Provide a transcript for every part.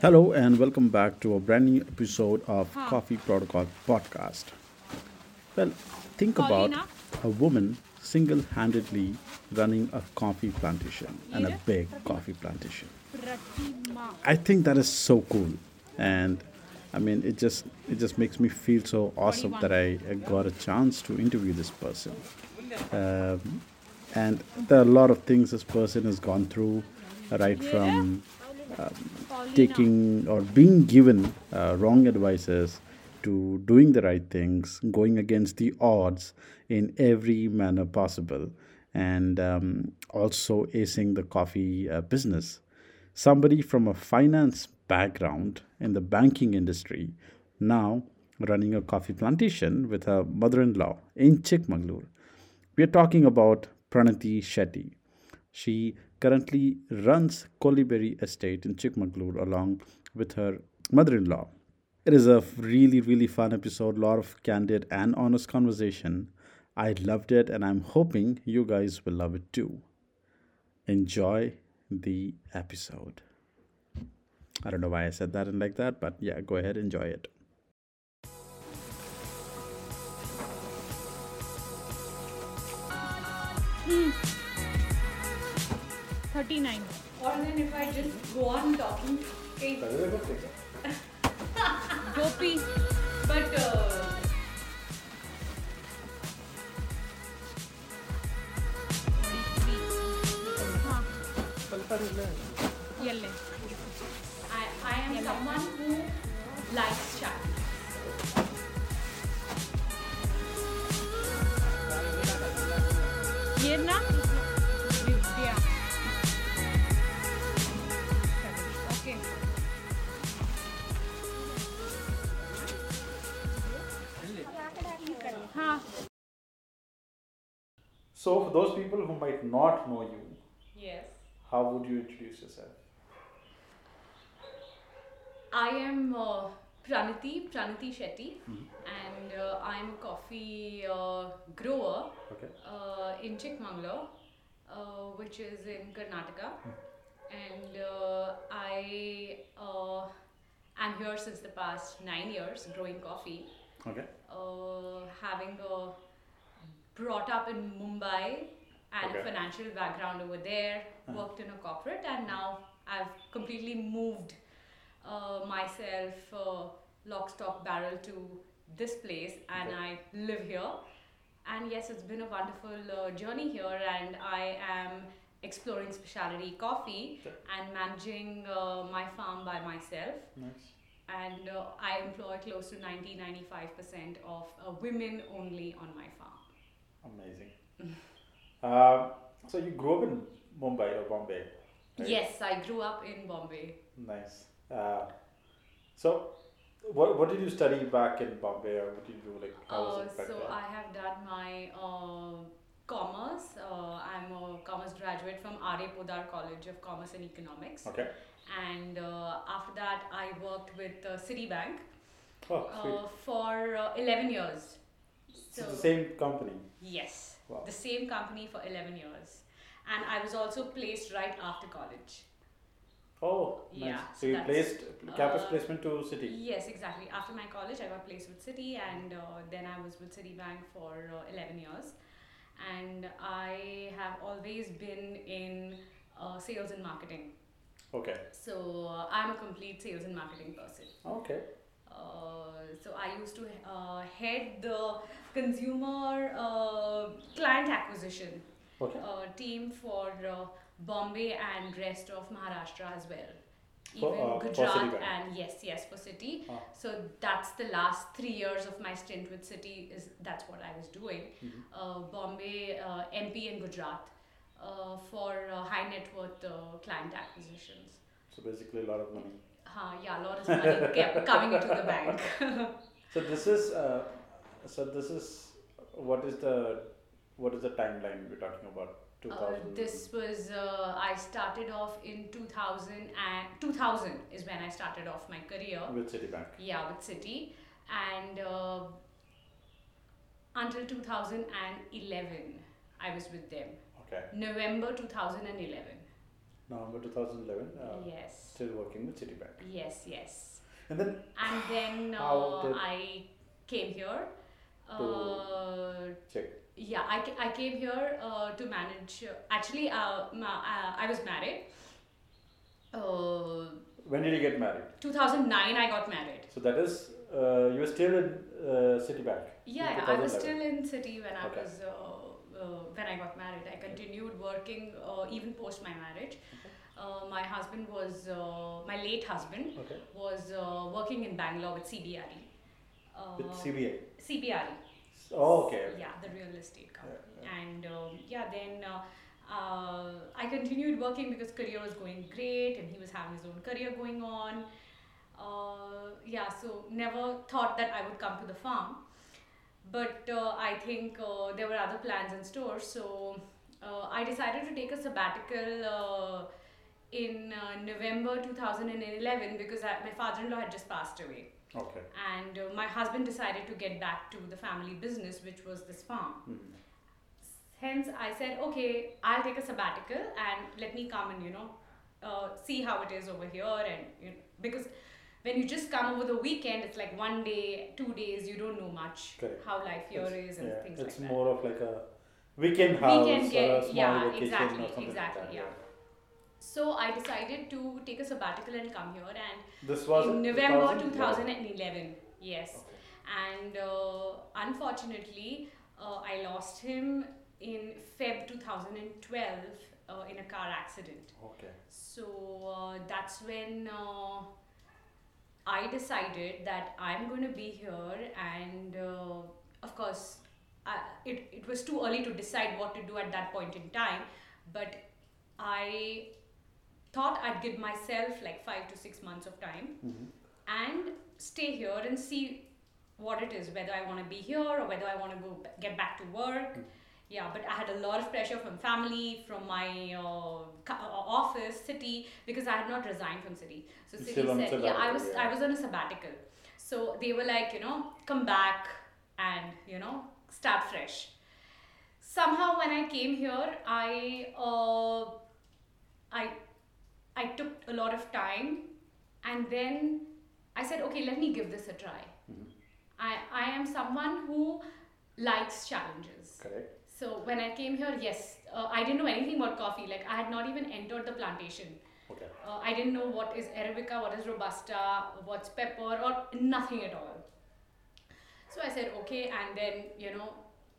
Hello and welcome back to a brand new episode of huh. Coffee Protocol Podcast. Well, think about a woman single handedly running a coffee plantation and a big coffee plantation. I think that is so cool. And I mean, it just it just makes me feel so awesome that I got a chance to interview this person. Um, and there are a lot of things this person has gone through, right from um, taking or being given uh, wrong advices to doing the right things, going against the odds in every manner possible, and um, also acing the coffee uh, business somebody from a finance background in the banking industry now running a coffee plantation with her mother-in-law in Chikmagalur. We are talking about Pranati Shetty. She currently runs Koliberi Estate in Chikmagalur along with her mother-in-law. It is a really, really fun episode, a lot of candid and honest conversation. I loved it and I'm hoping you guys will love it too enjoy the episode. I don't know why I said that and like that, but yeah, go ahead, enjoy it. Thirty nine और then if I just go on talking, Gopi but uh, I, I am someone who likes chat. jedna? So, for those people who might not know you, yes, how would you introduce yourself? I am uh, Pranati, Pranati Shetty, and uh, I am a coffee uh, grower Okay. uh, in Chikmagalur, uh, which is in Karnataka. And uh, I uh, am here since the past nine years growing coffee, Okay. uh, having brought up in Mumbai and Okay. a financial background over there, worked in a corporate, and now I've completely moved uh, myself uh, lock, stock, barrel to this place, and. I live here. And yes, it's been a wonderful uh, journey here, and I am exploring specialty coffee and managing uh, my farm by myself Nice. and uh, I employ close to 90 95% of uh, women only on my farm. Amazing. uh, so, you grew up in Mumbai or Bombay? right? Yes, I grew up in Bombay. Nice. Uh, so, what, what did you study back in Bombay or what did you do? Like, how was Uh, it back so then? I have done my uh, commerce. Uh, I'm a commerce graduate from R.A. Podar College of Commerce and Economics. Okay. And uh, after that, I worked with uh, Citibank Oh, uh, for uh, 11 years. so, it's the same company. Yes, Wow. the same company for 11 years. And I was also placed right after college. Oh, nice. Yeah, So, you placed campus uh, placement to Citi? Yes, exactly. After my college, I got placed with Citi, and uh, then I was with Citibank for uh, 11 years. And I have always been in uh, sales and marketing. Okay. So uh, I'm a complete sales and marketing person. Okay. Uh, so I used to uh, head the consumer uh, client acquisition Okay. uh, team for uh, Bombay and rest of Maharashtra as well. For, Even uh, Gujarat Citibank. and yes, yes, for Citi. Ah. So that's the last three years of my stint with Citi. Is that's what I was doing. Mhm. Uh, Bombay, uh, MP, and Gujarat uh, for uh, high net worth uh, client acquisitions. So, basically, a lot of money. Huh, yeah, a lot of money kept coming into the bank. So this is uh, so this is what is the what is the timeline we're talking about? Two Uh, this was uh, I started off in 2000 and 2000 is when I started off my career. with Citibank. Yeah, with Citi, and uh, until 2011, I was with them. Okay. November 2011. November 2011. Uh, yes. Still working with Citibank. Yes, yes. And then And then uh, I came here. Uh, check. Yeah, I, I came here uh, to manage. Uh, actually, uh, ma- uh, I was married. Uh, When did you get married? 2009, I got married. So that is uh, you were still in uh, Citibank. Yeah, in I was still in Citi when I Okay. was uh, uh, when I got married. I continued working uh, even post my marriage. Uh, my husband was uh, my late husband Okay. was uh, working in Bangalore with CBRE. With CBA. CBRE. Oh, okay. Yeah, the real estate company. Yeah, And um, yeah, then uh, uh, I continued working because career was going great and he was having his own career going on. Uh, yeah, so never thought that I would come to the farm. But uh, I think uh, there were other plans in store, so uh, I decided to take a sabbatical uh, in uh, November 2011 because I, my father in law had just passed away Okay. and uh, my husband decided to get back to the family business which was this farm Mhm. hence i said okay i'll take a sabbatical and let me come and you know uh, see how it is over here and you know, because when you just come over the weekend it's like one day two days you don't know much Correct. how life here It's- is and yeah, things like that It's more of like a weekend house Weekend or a small yeah, vacation exactly, or something exactly, like that. yeah. So i decided to take a sabbatical and come here and This was in November 2011. 2011. Yes, Okay. and uh, unfortunately, uh, I lost him in Feb 2012 uh, in a car accident. Okay. So uh, that's when uh, I decided that I'm going to be here, and uh, of course, I, it, it was too early to decide what to do at that point in time, but I thought I'd give myself like five to six months of time Mhm. and stay here and see what it is whether i want to be here or whether i want to go b- get back to work. Mm. yeah but i had a lot of pressure from family from my uh, uh, office Citi because i had not resigned from Citi. So Citi still said yeah i was sabbatical, i was on a sabbatical. So they were like you know come back and you know start fresh. Somehow when i came here i uh, i i took a lot of time and then I said, okay, let me give this a try. Mhm. I, I am someone who likes challenges. Correct. So when I came here, yes, uh, I didn't know anything about coffee. Like I had not even entered the plantation. Okay. Uh, I didn't know what is Arabica, what is Robusta, what's pepper, or nothing at all. So I said, okay, and then, you know,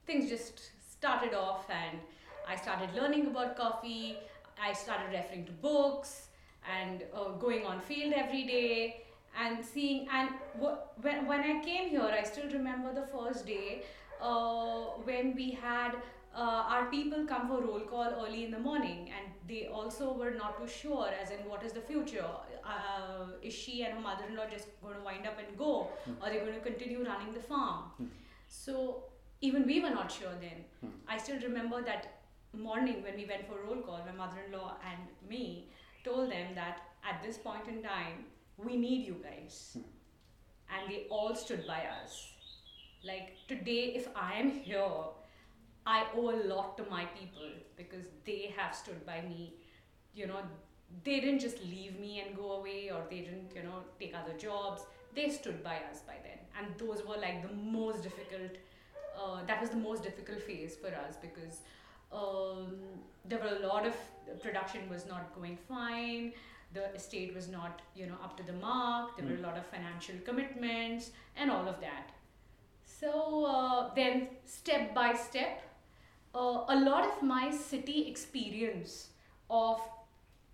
things just started off and I started learning about coffee. I started referring to books and uh, going on field every day and seeing. And wh- when, when I came here, I still remember the first day uh, when we had uh, our people come for roll call early in the morning and they also were not too sure as in what is the future uh, is she and her mother-in-law just going to wind up and go or are they going to continue running the farm so even we were not sure then Hmm. i still remember that morning when we went for roll call my mother-in-law and me told them that at this point in time we need you guys. Hmm. and they all stood by us. Like today if i am here i owe a lot to my people because they have stood by me. You know they didn't just leave me and go away or they didn't you know take other jobs. They stood by us by then. And those were like the most difficult uh, that was the most difficult phase for us because um, there were a lot of production was not going fine the estate was not you know up to the mark there were a lot of financial commitments and all of that so uh, then step by step uh, a lot of my Citi experience of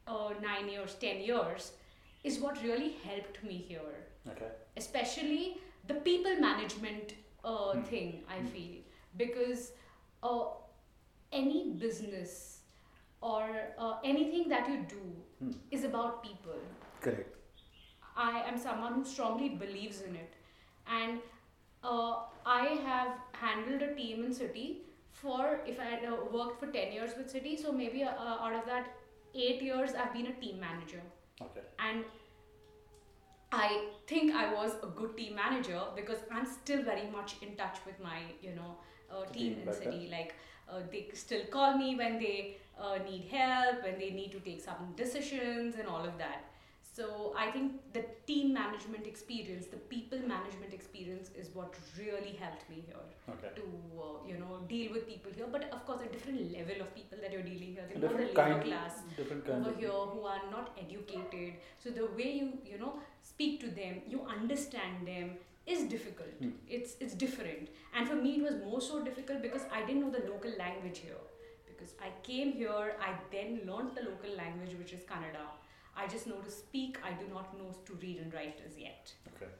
uh, 9 years 10 years is what really helped me here Okay. especially the people management uh, Hmm. thing i Hmm. feel because uh, any business or uh, anything that you do Hmm. is about people Correct. i am someone who strongly believes in it and uh, i have handled a team in Citi for if i had uh, worked for 10 years with Citi so maybe uh, out of that 8 years i've been a team manager Okay. and I think I was a good team manager because I'm still very much in touch with my, you know, uh, team Team in Citi. Like uh, they still call me when they uh, need help, when they need to take some decisions, and all of that. So I think the team management experience, the people management experience, is what really helped me here Okay. to uh, you know deal with people here. But of course, a different level of people that you're dealing here. They're A not the different labor kind, class different kind over here who are not educated so the way you you know speak to them you understand them is difficult Hmm. it's it's different and for me it was more so difficult because i didn't know the local language here because i came here i then learned the local language which is kannada i just know to speak i do not know to read and write as yet Okay.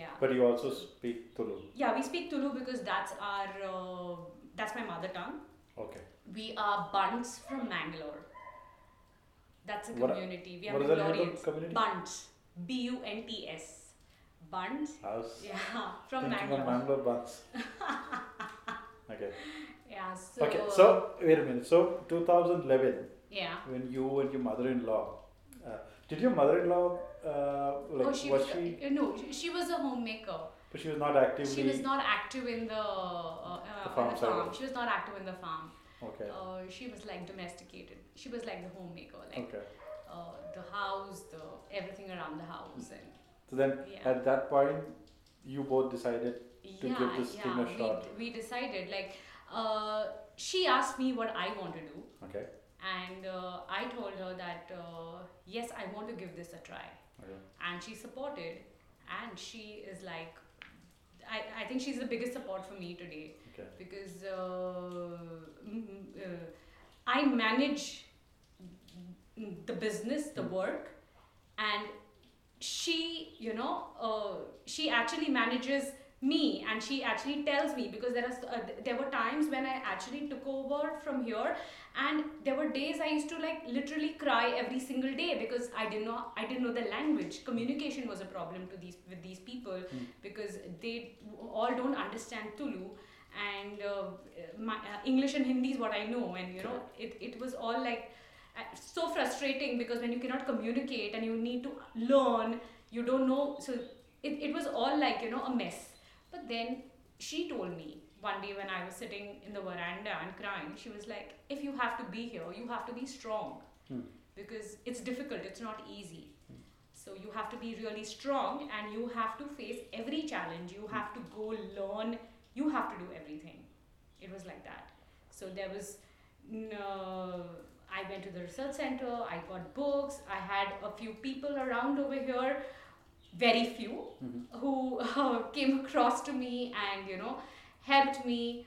yeah But you also speak Tulu. yeah we speak tulu because that's our uh, that's my mother tongue Okay. we are bunts from mangalore that's a What- community we are what is the name of the Mangaloreans. Bunts. B U N T S. Bunts. House. Yeah, from thinking of Mangalore buns. okay. Yeah, so. Okay. So wait a minute. So 2011, Yeah. when you and your mother-in-law, uh, did your mother-in-law uh, like oh, she was was. she? uh, no, she, was a homemaker. But she was not actively. She was not active in the, uh, The uh, farm the farm. She was not active in the farm. Okay. Uh, she was like domesticated. She was like the homemaker, like Okay. uh, the house, the everything around the house, and So then, Yeah. at that point, you both decided. To yeah, give this yeah. thing a we, shot. we decided like uh, she asked me what I want to do. Okay. and uh, I told her that uh, yes, I want to give this a try, Okay. and she supported, and she is like, I, I think she's the biggest support for me today Okay. because uh, uh, I manage the business, the work, and she, you know, uh, she actually manages me and she actually tells me because there are uh, there were times when I actually took over from here and there were days I used to like literally cry every single day because I didn't know I didn't know the language. Communication was a problem to these with these people because they all don't understand Tulu and uh, my, uh, English and Hindi is what I know and you know it, it was all like uh, so frustrating because when you cannot communicate and you need to learn you don't know so it, it was all like you know a mess but then she told me one day when I was sitting in the veranda and crying, she was like, if you have to be here, you have to be strong Hmm. because it's difficult, it's not easy. So you have to be really strong and you have to face every challenge. You have to go learn, you have to do everything. It was like that. So there was no, I went to the research center, I got books, I had a few people around over here, very few, Mhm. who uh, came across to me and you know helped me.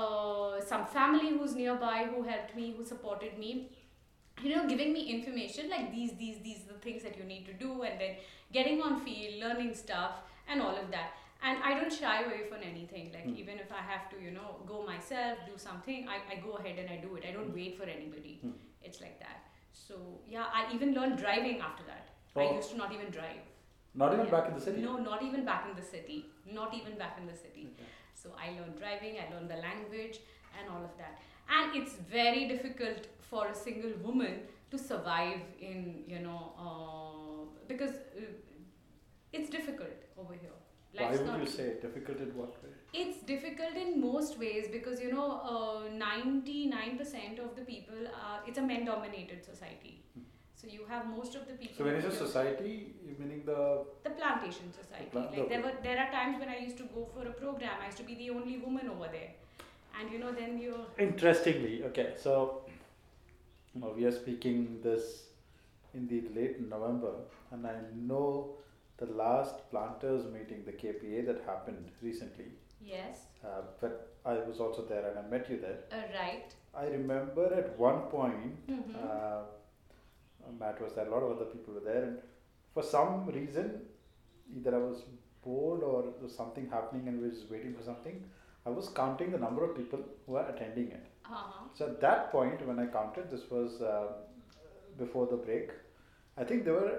Uh, some family who's nearby who helped me, who supported me. You know, giving me information like these, these, these are the things that you need to do, and then getting on field, learning stuff, and all of that. And I don't shy away from anything. Like Hmm. even if I have to, you know, go myself, do something, I, I go ahead and I do it. I don't wait for anybody. Hmm. It's like that. So yeah, I even learned driving after that. Oh. I used to not even drive. Not even Yeah. back in the city. No, not even back in the city. Not even back in the city. Okay. So I learned driving, I learned the language, and all of that. And it's very difficult for a single woman to survive in, you know, uh, because uh, it's difficult over here. Why would you say difficult in what way? it's difficult in most ways because you know uh, 99% of the people are it's a men dominated society so you have most of the people So when you say society, you meaning the the plantation society. Pla- like there were there are times when i used to go for a program i used to be the only woman over there. And you know then you're Interestingly, okay, so you know, we are speaking this in the late November, and I know the last planters meeting, the KPA that happened recently. yes Uh, but I was also there, and I met you there. uh, right I remember at one point, Mhm. uh, Matt was there, a lot of other people were there, and for some reason, either I was bored or there was something happening and was waiting for something. I was counting the number of people who were attending it. uh-huh. So at that point, when I counted, this was uh, before the break. I think there were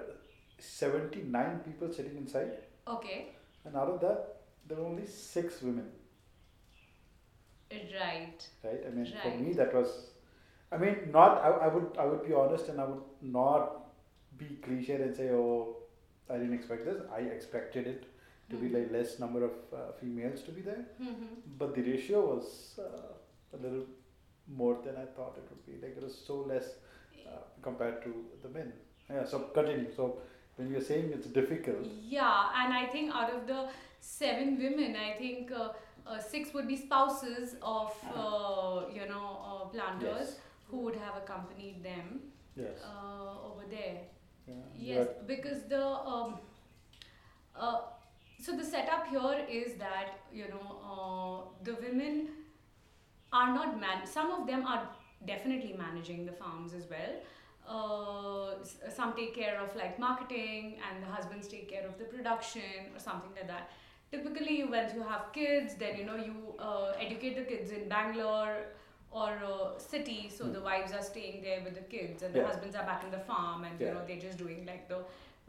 seventy-nine people sitting inside, okay and out of that, there were only six women. right Right? I mean, for me, that was. I mean, not. I, I would. I would be honest, and I would not be cliche and say, "Oh, I didn't expect this. I expected it to be Mhm. like less number of uh, females to be there, Mhm. but the ratio was uh, a little more than I thought it would be. Like it was so less uh, compared to the men. Yeah. So continue. So when you're saying it's difficult, Yeah, and I think out of the seven women, I think uh, uh, six would be spouses of uh, you know uh, planters Yes. who would have accompanied them yes. uh, over there. yeah. Yes, because the um, uh, so the setup here is that you know uh, the women are not man. Some of them are definitely managing the farms as well. Uh, some take care of like marketing, and the husbands take care of the production or something like that. Typically, once you have kids, then you know you uh, educate the kids in Bangalore or uh, city, so Hmm. the wives are staying there with the kids, and the Yeah. husbands are back in the farm, and you know they're just doing like the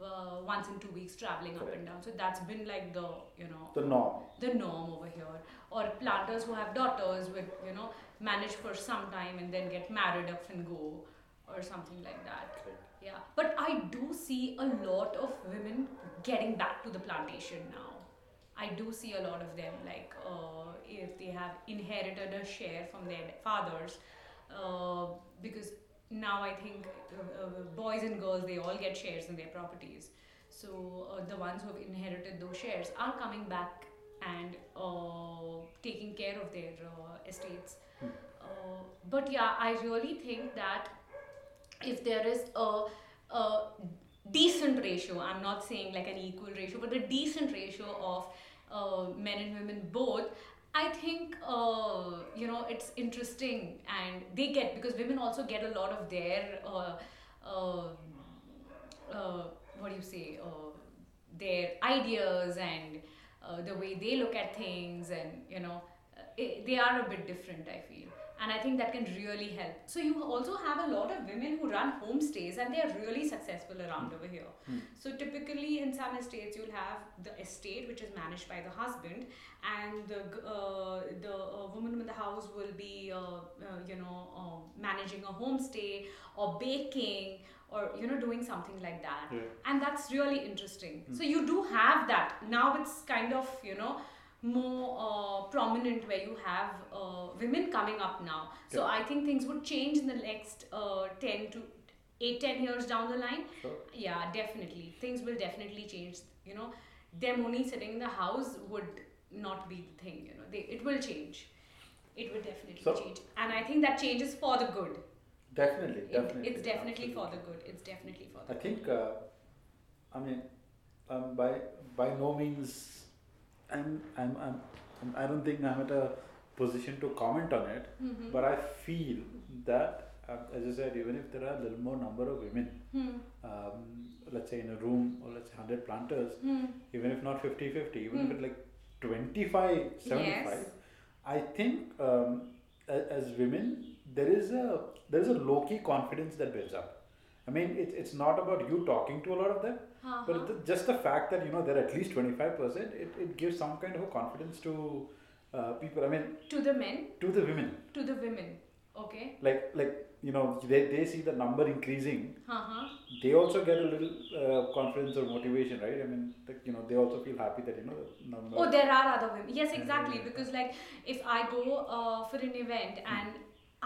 uh, once in two weeks traveling up and down. So that's been like the you know The norm. the norm over here. Or planters who have daughters would you know manage for some time and then get married up and go, or something like that. Yeah, but I do see a lot of women getting back to the plantation now. I do see a lot of them, like uh, if they have inherited a share from their fathers, uh, because now I think uh, uh, boys and girls they all get shares in their properties. So uh, the ones who have inherited those shares are coming back and uh, taking care of their uh, estates. Hmm. Uh, but yeah, I really think that if there is a, a decent ratio, I'm not saying like an equal ratio, but a decent ratio of uh, men and women both, I think uh, you know it's interesting, and they get because women also get a lot of their uh, uh, uh, what do you say uh, their ideas and the way they look at things, and you know it, they are a bit different. I feel and I think that can really help. So you also have a lot of women who run homestays and they are really successful around over here. Hmm. So typically in some estates you'll have the estate which is managed by the husband and the uh, the uh, woman in the house will be uh, uh, you know uh, managing a homestay or baking or you know doing something like that Yeah. and that's really interesting Hmm. so you do have that now it's kind of you know more uh, prominent where you have uh, women coming up now. So Yeah. i think things would change in the next uh, 10 to 8 10 years down the line. Sure. yeah definitely. Things will definitely change you know. Them only sitting in the house would not be the thing you know. They, it will change. It will definitely So- change. And i think that changes for the good. Definitely. It- Definitely. it's definitely for the good. It's definitely for the I the think, uh, I mean, um, by by no means, I'm, I'm, I'm, I'm, I don't think I'm at a position to comment on it. Mhm. But I feel that, uh, as I said, even if there are a little more number of women, Hmm. um, let's say in a room, or let's say 100 planters, Hmm. even if not 50 50, even Hmm. if it's like 25 75, Yes. I think um, a- as women, there is a there is a low key confidence that builds up. I mean, it's it's not about you talking to a lot of them, Uh-huh. but the, just the fact that you know they're at least 25%, it, it gives some kind of a confidence to uh, people. I mean, to the men? to the women, to the women okay. Like like you know they, they see the number increasing. Uh-huh. they also get a little uh, confidence or motivation right? I mean like, you know they also feel happy that you know the number oh there are other women. Yes exactly. Because like if i go uh, for an event and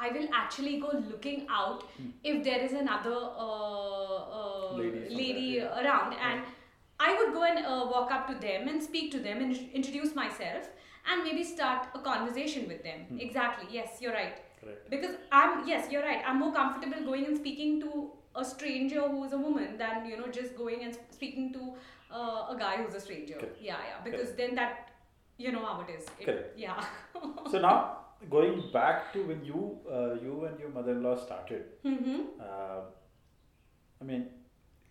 i will actually go looking out Hmm. if there is another uh, uh, Lady lady around. Yeah. and i would go and uh, walk up to them and speak to them and introduce myself and maybe start a conversation with them. Hmm. exactly. Yes you're right. Correct. Because i'm yes you're right. I'm more comfortable going and speaking to a stranger who's a woman than you know just going and speaking to uh, a guy who's a stranger. Correct. yeah yeah. Because then that you know how it is. It- Correct. yeah. So now going back to when you uh, you and your mother-in-law started. Mm-hmm. uh, i mean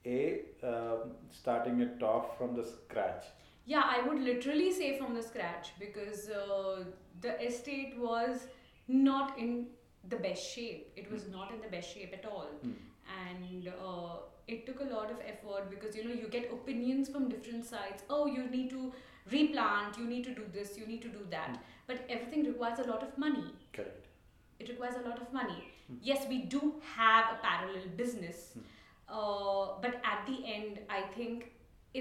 a um, starting it off from the scratch. Yeah i would literally say from the scratch because uh, the estate was not in the best shape. It was not in the best shape at all. Hmm. and uh, it took a lot of effort because you know you get opinions from different sides. Oh you need to replant. You need to do this. You need to do that. Hmm. But everything requires a lot of money correct it requires a lot of money Hmm. yes we do have a parallel business Hmm. uh, but at the end i think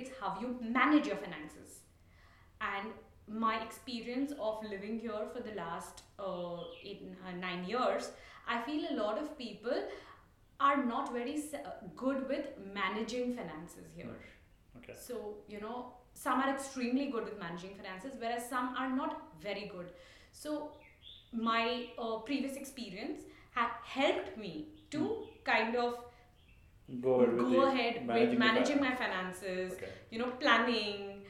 it's how you manage your finances and my experience of living here for the last uh, eight uh, nine years i feel a lot of people are not very uh, good with managing finances here Okay. so you know some are extremely good with managing finances whereas some are not very good so my uh, previous experience had helped me to kind of Go ahead with, go ahead managing with managing my finances Okay. you know planning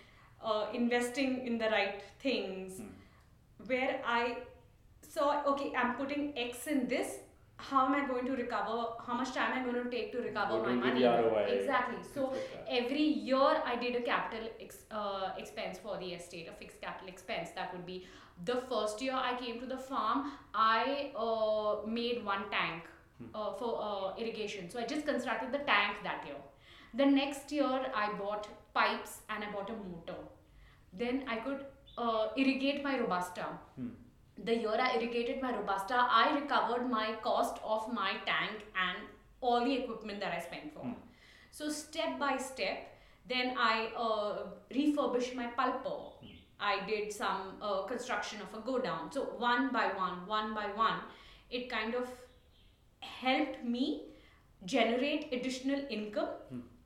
uh, investing in the right things Hmm. where i saw okay i'm putting x in this how am i going to recover? How much time am i going to take to recover What my money? exactly. So like every year i did a capital ex- uh, expense for the estate a fixed capital expense. That would be the first year i came to the farm i uh, made one tank uh, for uh, irrigation. So i just constructed the tank that year. The next year i bought pipes and i bought a motor. Then i could uh, irrigate my robusta. Hmm. The year I irrigated my Robusta, I recovered my cost of my tank and all the equipment that I spent for. Hmm. So, step by step, then I uh, refurbished my pulper. I did some uh, construction of a go down. So, one by one, one by one, it kind of helped me generate additional income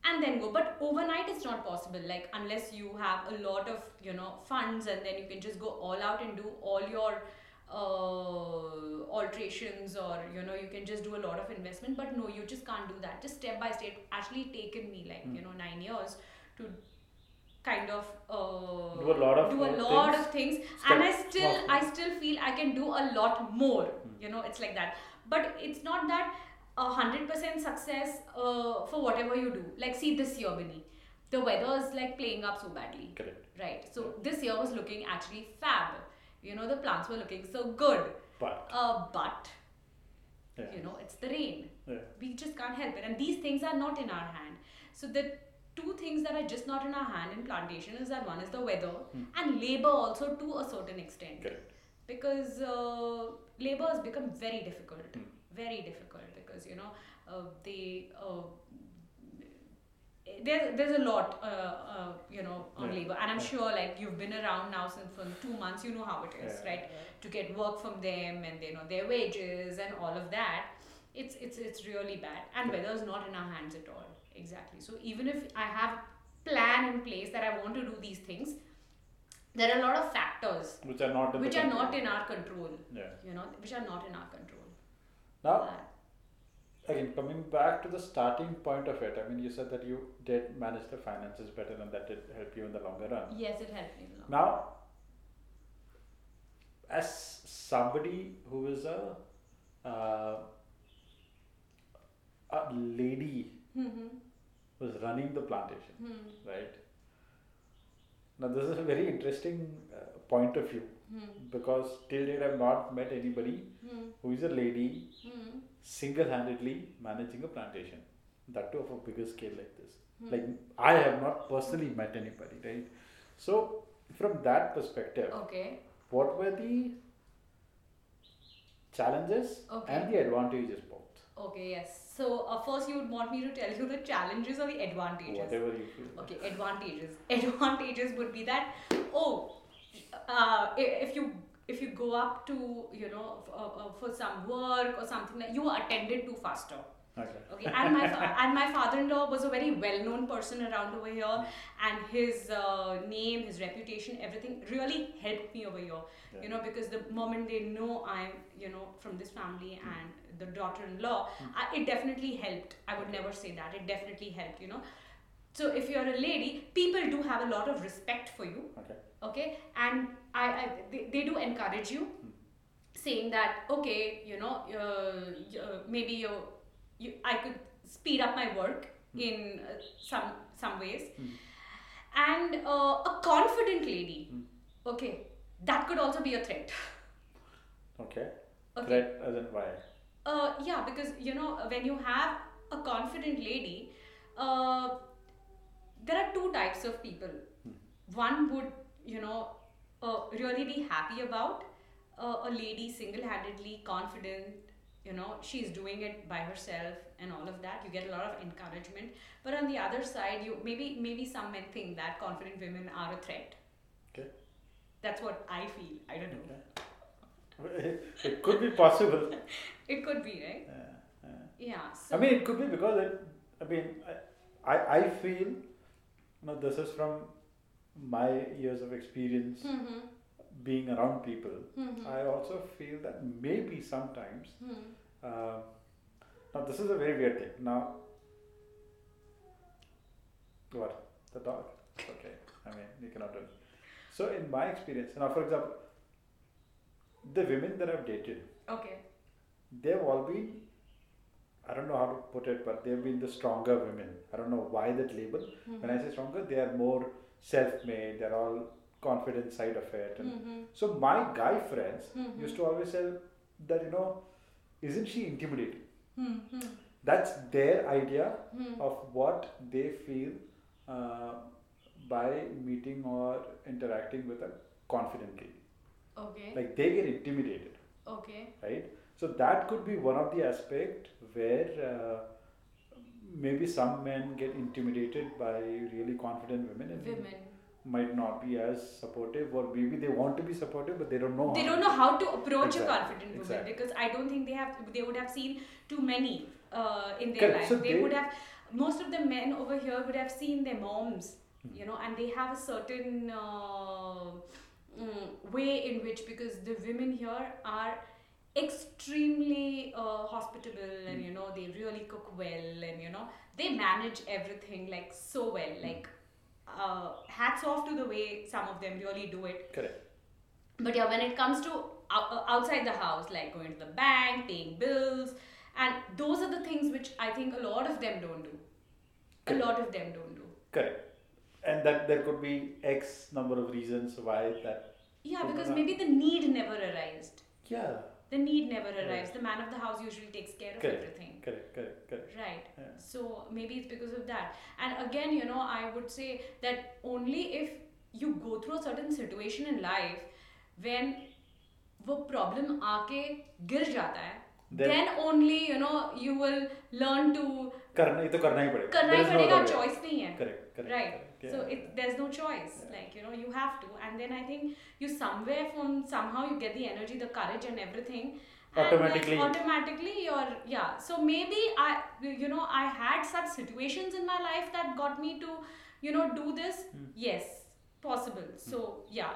and then go but overnight it's not possible like unless you have a lot of you know funds and then you can just go all out and do all your uh, alterations or you know you can just do a lot of investment but no you just can't do that. Just step by step actually taken me like you know 9 years to kind of uh, Do a lot of do a lot things, of things. And i still small i still feel i can do a lot more you know it's like that. But it's not that a hundred percent success uh, for whatever you do. Like see this year Binny, the weather is like playing up so badly. Correct. right? So this year was looking actually fab you know the plants were looking so good. But. Uh, but. Yeah. you know it's the rain. Yeah. we just can't help it. And these things are not in our hand. So the two things that are just not in our hand in plantation is that one is the weather and labor also to a certain extent. Correct. because uh, labor has become very difficult. Hmm. very difficult because you know uh, they uh, there, there's a lot uh, uh, you know on Yeah. labor and i'm Yeah. sure like you've been around now since for two months you know how it is Yeah. right to get work from them and you know their wages and all of that it's it's it's really bad and Yeah. weather's not in our hands at all exactly so even if i have plan in place that i want to do these things there are a lot of factors Which are not in which are not in our control Yeah. you know which are not in our control Now, That. Again, coming back to the starting point of it, I mean, you said that you did manage the finances better and that did help you in the longer run. yes it helped me a lot Now, as somebody who is a uh, a lady hmm who's running the plantation, hmm right? Now, this is a very interesting uh, point of view because till date I've not met anybody hmm who is a lady hmm single-handedly managing a plantation, that too of a bigger scale like this. Hmm. Like I have not personally met anybody, right? So, from that perspective, okay what were the challenges Okay. and the advantages both? okay yes so uh, first you would want me to tell you the challenges or the advantages Whatever you feel. okay advantages advantages would be that oh uh, if you if you go up to you know uh, uh, for some work or something like you are attended to faster. Okay. okay and my fa- and my father-in-law was a very well-known person around over here and his uh, name his reputation everything really helped me over here. Yeah. you know because the moment they know i'm you know from this family and the daughter-in-law I, it definitely helped. I would never say that. It definitely helped you know. So if you're a lady people do have a lot of respect for you. Okay. Okay? And i, I they, they do encourage you saying that okay you know uh, uh, maybe you you i could speed up my work in uh, some some ways. And uh, a confident lady okay that could also be a threat. Okay. okay. Threat as in why? uh, yeah, because you know when you have a confident lady, uh, there are two types of people. One would you know uh, really be happy about uh, a lady single-handedly confident you know she's doing it by herself and all of that you get a lot of encouragement but on the other side you maybe maybe some men think that confident women are a threat Okay. that's what i feel i don't know Okay. it could be possible. it could be right Uh, uh. yeah so I mean, it could be because it. I mean, I, I, I feel. You know, this is from my years of experience Mhm. being around people. Mhm. I also feel that maybe sometimes. Mhm. Uh, now, this is a very weird thing. Now, what the dog? Okay. I mean, you cannot do. it. So, in my experience, now, for example, the women that I've dated, okay they've all been I don't know how to put it, but they've been the stronger women. I don't know why that label. When I say stronger, they are more self-made. They're all confident side of it. And Mhm. so my guy friends Mhm. used to always say that you know, isn't she intimidating? Mhm. That's their idea Mhm. of what they feel uh, by meeting or interacting with a confident lady. okay Like they get intimidated. okay right? So that could be one of the aspect where uh, maybe some men get intimidated by really confident women and women might not be as supportive, or maybe they want to be supportive but they don't know. they how. don't know how to approach Exactly, a confident woman exactly. because I don't think they have they would have seen too many uh, in their life. so they, they- would have most of the men over here would have seen their moms, Hmm. you know, and they have a certain uh, mm, way in which because the women here are extremely uh, hospitable and Hmm. you know they really cook well and you know they manage everything like so well Hmm. like uh, hats off to the way some of them really do it Correct. but yeah, when it comes to uh, outside the house, like going to the bank, paying bills, and those are the things which I think a lot of them don't do. A lot of them don't do. Correct. And that there could be X number of reasons why that. Yeah, because maybe the need never arised. Yeah. The need never Right. arrives. The man of the house usually takes care of Correct. everything. Correct. Correct. Correct. Right. Yeah. So maybe it's because of that. And again, you know, I would say that only if you go through a certain situation in life when वो problem आके गिर जाता है Then- then only you know you will learn to करना ये तो करना ही पड़ेगा. करना ही पड़ेगा choice नहीं है Correct. Correct. So it there's no choice Yeah. like you know you have to. And then i think you somewhere from somehow you get the energy the courage and everything. And, like, Automatically. automatically you're yeah. So maybe i you know i had such situations in my life that got me to you know do this. Hmm. yes possible. So yeah.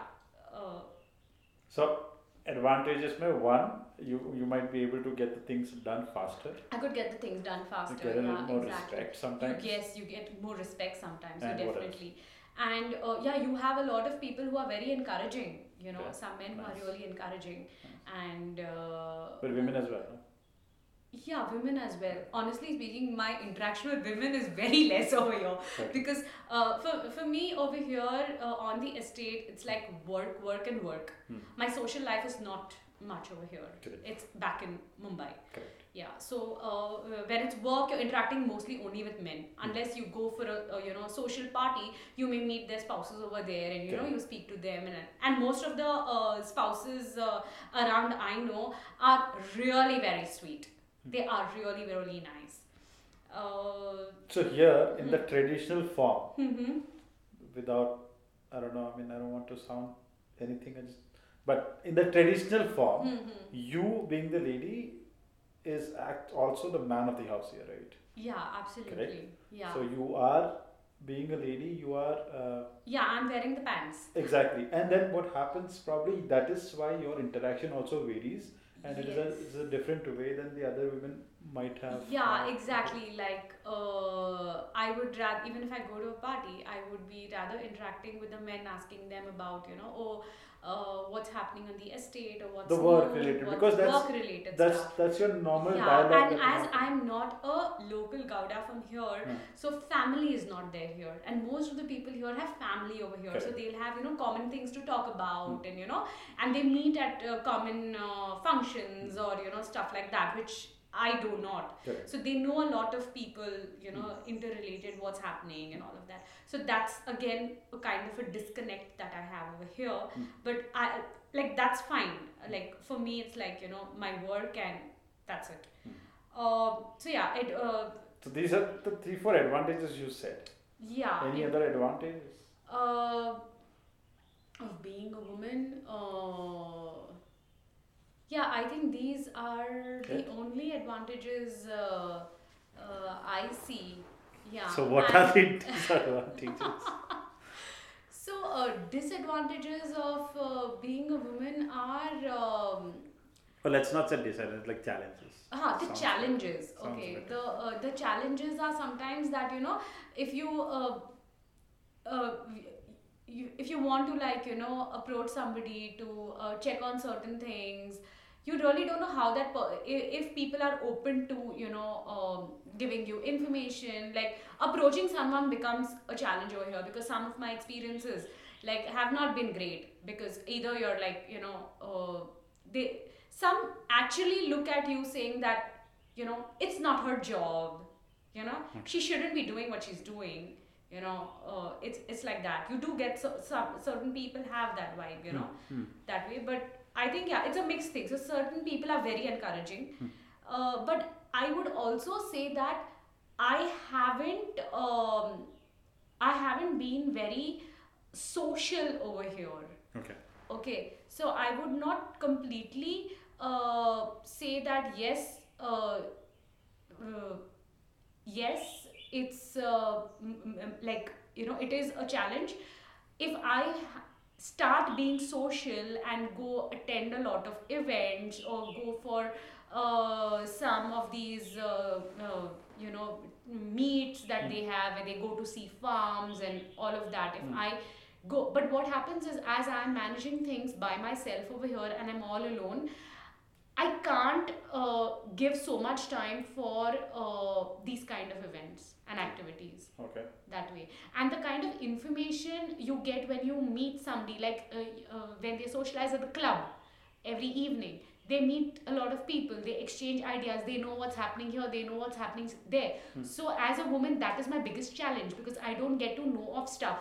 Uh, So advantages may one you you might be able to get the things done faster. i could get the things done faster. You get a little yeah more exactly respect sometimes. Yes, you get more respect sometimes. And you what else? definitely. And uh, yeah, you have a lot of people who are very encouraging. You know, Okay. some men who are really encouraging, and uh, But women as well. no? yeah, women as well. Honestly speaking, my interaction with women is very less over here Okay. because uh, for for me over here uh, on the estate, it's like work, work, and work. Hmm. My social life is not much over here. Correct. It's back in Mumbai. Correct. Yeah, so uh, when it's work, you're interacting mostly only with men. Unless you go for a, a you know social party, you may meet their spouses over there, and you know you speak to them, and and most of the uh, spouses uh, around I know are really very sweet. They are really really nice. Uh, So here in the Hmm. traditional form, mhm. without I don't know. I mean, I don't want to sound anything. I just, but in the traditional form, Mhm. you being the lady is act also the man of the house here, right? Yeah, absolutely. Correct? Yeah. So you are being a lady. You are uh, yeah, I'm wearing the pants. exactly. And then what happens? Probably that is why your interaction also varies, and it is a, it's a different way than the other women might have. Yeah, uh, exactly. Like, uh, I would rather, even if I go to a party, I would be rather interacting with the men, asking them about, you know, oh, uh, what's happening on the estate or what's The work new, related, because that's- work related That's stuff. that's your normal yeah, dialogue. and as I'm not a local Gowda from here, Hmm. so family is not there here, and most of the people here have family over here, so they'll have you know common things to talk about, Hmm. and you know, and they meet at uh, common uh, functions or you know stuff like that, which I do not. Correct. So they know a lot of people, you know, interrelated, what's happening, and all of that. So that's again a kind of a disconnect that I have over here. Hmm. But I like that's fine. Like for me, it's like you know my work and That's it. Hmm. Uh, so yeah, it uh, So these are the three, four advantages you said. yeah. Any it- other advantages? uh, of being a woman, uh, yeah, I think these are the only advantages uh, uh, I see. Yeah. So what and- are the disadvantages? So, uh, disadvantages of uh, being a woman are um, well, let's not say disadvantages, like challenges. Ah, the Sounds challenges. better. Okay, the uh, the challenges are sometimes that you know if you uh, uh, you, if you want to like you know approach somebody to uh, check on certain things, you really don't know how that per- if people are open to you know um, giving you information. Like approaching someone becomes a challenge over here because some of my experiences like have not been great because either you're like you know uh, they some actually look at you saying that you know it's not her job you know she shouldn't be doing what she's doing you know uh, it's it's like that. You do get so, some certain people have that vibe you know Hmm. that way. But i think yeah it's a mixed thing. So certain people are very encouraging. Uh, but i would also say that i haven't um, i haven't been very social over here. Okay. Okay, so I would not completely uh, say that yes, uh, uh, yes, it's uh, like you know, it is a challenge. If I start being social and go attend a lot of events or go for uh, some of these, uh, uh, you know, meets that they have where they go to see farms and all of that. If Mm. I go but what happens is as i'm managing things by myself over here and i'm all alone i can't uh, give so much time for uh, these kind of events and activities Okay. that way and the kind of information you get when you meet somebody like uh, uh, when they socialize at the club every evening they meet a lot of people they exchange ideas they know what's happening here they know what's happening there so as a woman that is my biggest challenge because i don't get to know of stuff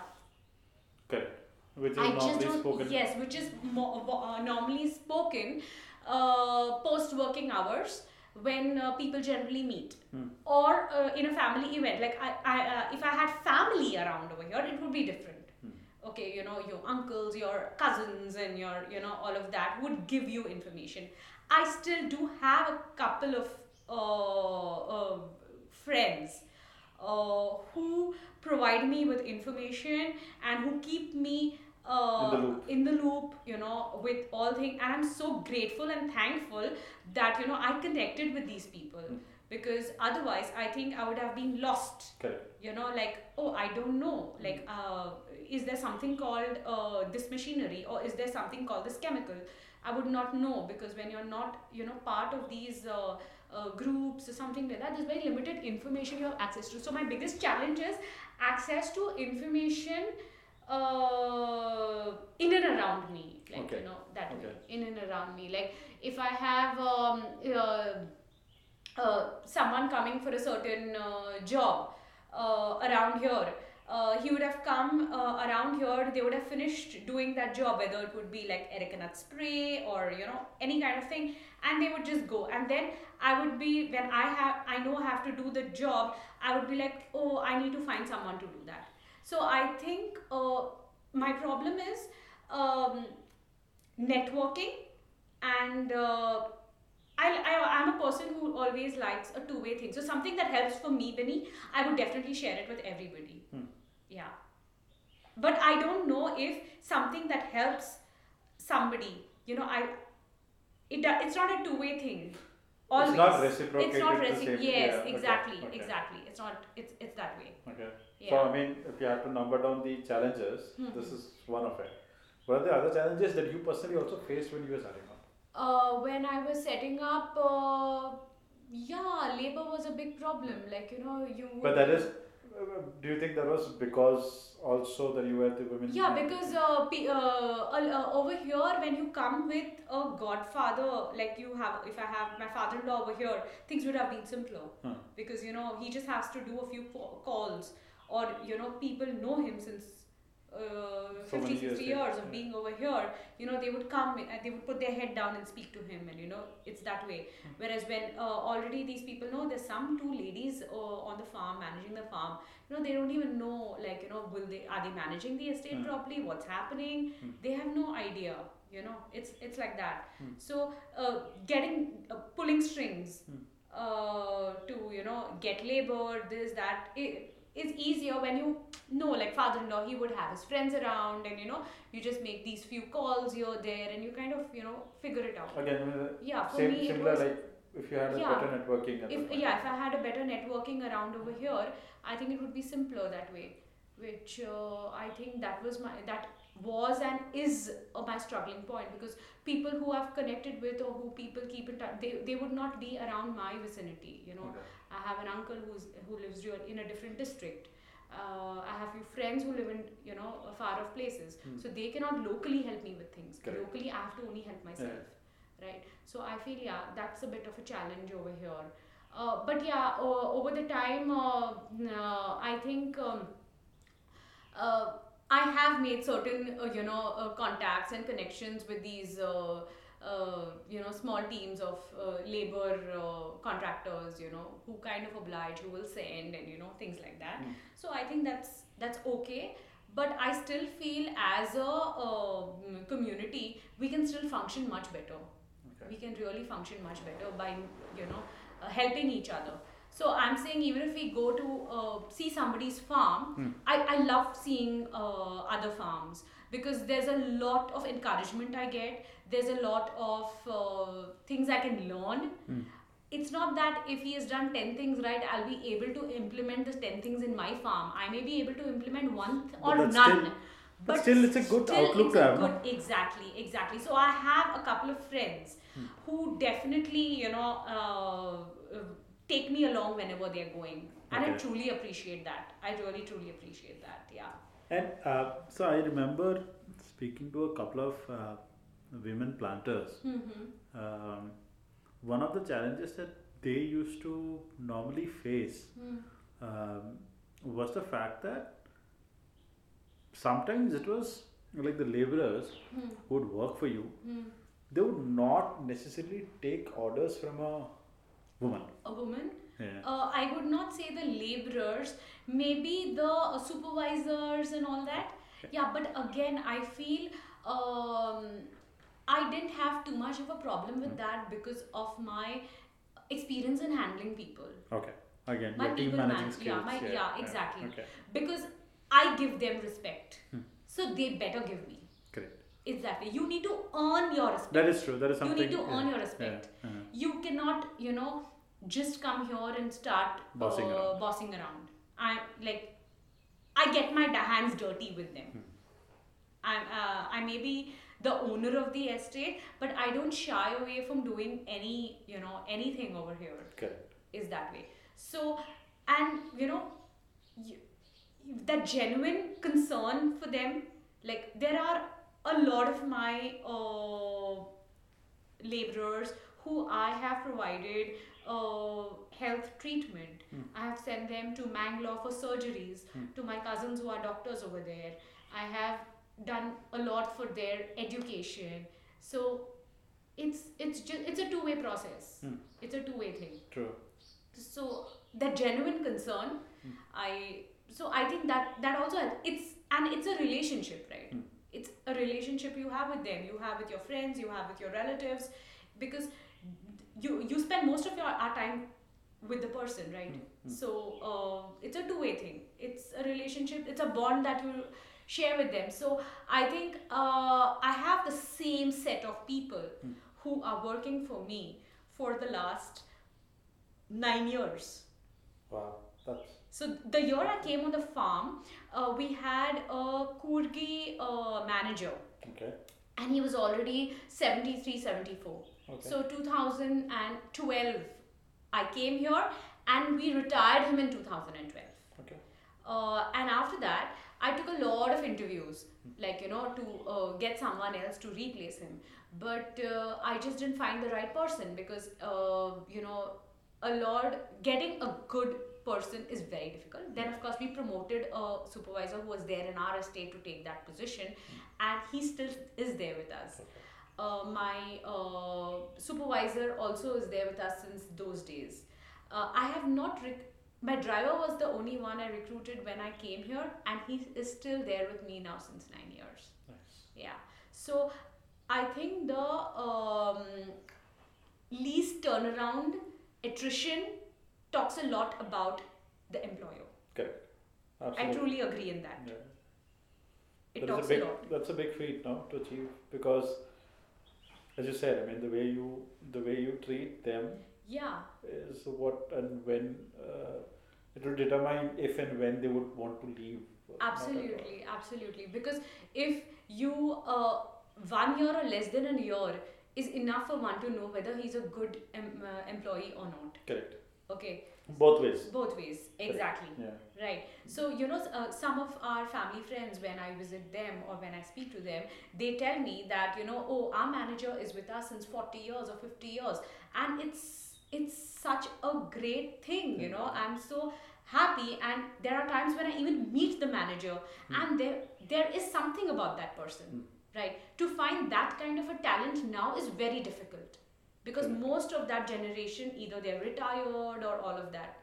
Correct. Which is I just normally spoken. Yes, which is mo- uh, normally spoken uh, post working hours when uh, people generally meet, Hmm. or uh, in a family event. Like I, I uh, if I had family around over here, it would be different. Hmm. Okay, you know your uncles, your cousins, and your you know all of that would give you information. I still do have a couple of uh, uh, friends uh, who provide me with information and who keep me uh, In the loop. in the loop, you know, with all things. And I'm so grateful and thankful that, you know, I connected with these people Mm. because otherwise I think I would have been lost. Correct. You know, like, oh, I don't know. Like, uh, is there something called uh, this machinery or is there something called this chemical? I would not know because when you're not, you know, part of these uh, uh, groups or something like that, there's very limited information you have access to. So my biggest challenge is access to information uh, in and around me, like Okay. you know that way, in and around me. Like if I have um, uh, uh, someone coming for a certain uh, job uh, around here. Uh, he would have come uh, around here. They would have finished doing that job, whether it would be like Areca nut spray or you know any kind of thing, and they would just go. And then I would be when I have I know I have to do the job. I would be like, oh, I need to find someone to do that. So I think uh, my problem is um, networking and. Uh, I, I, I'm a person who always likes a two way thing. So, something that helps for me, Benny, I would definitely share it with everybody. Hmm. Yeah. But I don't know if something that helps somebody, you know, I it, it's not a two way thing. Always. It's not reciprocated. It's not the reci- Yes, yeah, okay, exactly, okay, exactly. It's not. It's it's that way. Okay. Yeah. So I mean, if you have to number down the challenges, Mhm. this is one of it. What are the other challenges that you personally also faced when you were setting up? Uh, when I was setting up, uh, yeah, labor was a big problem. Like you know, you. But that is, do you think that was because also that you were the women? Yeah, because uh, pe- uh, uh, over here, when you come with a godfather, like you have, if I have my father-in-law over here, things would have been simpler Huh. because you know he just has to do a few calls, or you know people know him since uh, 50, many years, 60 years of Yeah. being over here. You know they would come and they would put their head down and speak to him, and you know it's that way. Whereas when uh, already these people know there's some two ladies uh, on the farm managing the farm, you know they don't even know like you know will they are they managing the estate Hmm. properly? What's happening? They have no idea. You know, it's it's like that. Hmm. So uh, getting uh, pulling strings Hmm. uh, to you know get labor, this that. It, it's easier when you know, like father-in-law, he would have his friends around, and you know, you just make these few calls here, there, and you kind of you know figure it out. Again, Yeah, for same me, similar was- like if you had a Yeah. better networking. If yeah if i had a better networking around over here i think it would be simpler that way which uh, i think that was my that was and is uh, my struggling point because people who i've connected with or who people keep in touch they, they would not be around my vicinity you know Okay. I have an uncle who's who lives in a different district uh, I have few friends who live in you know far off places, Hmm. so they cannot locally help me with things. Correct. Locally, I have to only help myself, right? So I feel yeah, that's a bit of a challenge over here. Uh, but yeah, uh, over the time, uh, uh, I think um, uh, I have made certain uh, you know uh, contacts and connections with these. Uh, you know, small teams of uh, labor uh, contractors, you know, who kind of oblige, who will send, and you know, things like that. Mm. So I think that's that's okay. But I still feel as a mm, community, we can still function much better. We can really function much better by you know uh, helping each other. So I'm saying even if we go to uh, see somebody's farm, Hmm. I, I love seeing uh, other farms because there's a lot of encouragement I get. There's a lot of uh, things I can learn. Hmm. It's not that if he has done 10 things right, I'll be able to implement the 10 things in my farm. I may be able to implement one th- or that's none. still- but still it's a good outlook to have, good- exactly, exactly. So I have a couple of friends Hmm. who definitely, you know, uh, take me along whenever they're going. And I truly appreciate that. I really, truly appreciate that. Yeah. And uh, so I remember speaking to a couple of uh, women planters. Mm-hmm. Um, one of the challenges that they used to normally face Hmm. um, was the fact that sometimes it was like the laborers who would work for you, Hmm. they would not necessarily take orders from a woman. A woman. Yeah. Uh, I would not say the laborers, maybe the uh, supervisors and all that. Yeah, but again, I feel um, I didn't have too much of a problem with that because of my experience in handling people. Okay. Again, My team people managing man- skills. yeah, my- yeah, exactly. Okay. Because I give them respect. Hmm. So they better give me. Correct. Exactly. You need to earn your respect. That is true. That is something. You need to yeah, earn your respect. Yeah. uh-huh. you cannot you know just come here and start Bossing uh, around. bossing around i like i get my hands dirty with them Hmm. i'm uh, i may be the owner of the estate but i don't shy away from doing any you know anything over here Correct. is that way so and you know you, that genuine concern for them like there are a lot of my uh, laborers who I have provided uh, health treatment. Hmm. I have sent them to Mangalore for surgeries, Hmm. to my cousins who are doctors over there. I have done a lot for their education. So it's it's just it's a two way process. Hmm. It's a two way thing True. so that genuine concern Hmm. i so i think that that also it's and it's a relationship right Hmm. it's a relationship you have with them you have with your friends you have with your relatives because you you spend most of your our time with the person right Hmm. so uh, it's a two-way thing it's a relationship it's a bond that you share with them so i think uh, i have the same set of people Hmm. who are working for me for the last nine years Wow. That's so the year i came on the farm uh, we had a Coorgi uh, manager okay. and he was already 73 74 Okay. so 2012 i came here and we retired him in 2012 okay. uh, and after that i took a lot of interviews like you know to uh, get someone else to replace him but uh, i just didn't find the right person because uh, you know a lot getting a good person is very difficult then of course we promoted a supervisor who was there in our estate to take that position and he still is there with us Okay. Uh, my uh, supervisor also is there with us since those days. Uh, I have not. Rec- my driver was the only one I recruited when I came here, and he is still there with me now since nine years. Nice. Yeah. So I think the um, least turnaround attrition talks a lot about the employer. Correct. Absolutely. I truly agree in that. Yeah. It That talks a big, a lot. That's a big feat now to achieve because, as you said, I mean the way you the way you treat them Yeah. is what and when uh, it will determine if and when they would want to leave. or not at all. Absolutely, absolutely. Because if you uh, one year or less than a year is enough for one to know whether he's a good em- uh, employee or not. Correct. Okay, Both ways. both ways. Exactly. Yeah. Right. So, you know, uh, some of our family friends, when I visit them or when I speak to them, they tell me that, you know, oh, our manager is with us since 40 years or 50 years. And it's it's such a great thing, you know. Mm-hmm. I'm so happy and there are times when I even meet the manager mm. and there there is something about that person. Mm. Right. To find that kind of a talent now is very difficult. Because most of that generation either they're retired or all of that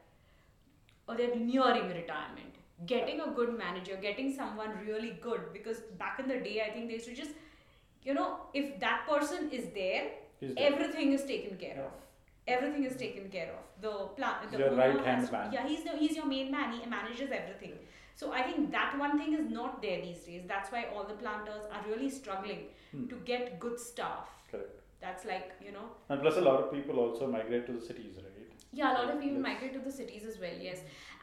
or they're nearing retirement. Getting a good manager, getting someone really good, because back in the day, I think they used to just, you know, if that person is there, there. everything is taken care Yeah. of. Everything is taken care of. The plan, the Your right-hand man. Yeah, he's the, he's your main man. He manages everything. So I think that one thing is not there these days. That's why all the planters are really struggling Hmm. to get good staff. Correct. That's like you know And plus, a lot of people also migrate to the cities, right? Yeah, a lot of people Yes. migrate to the cities as well, yes.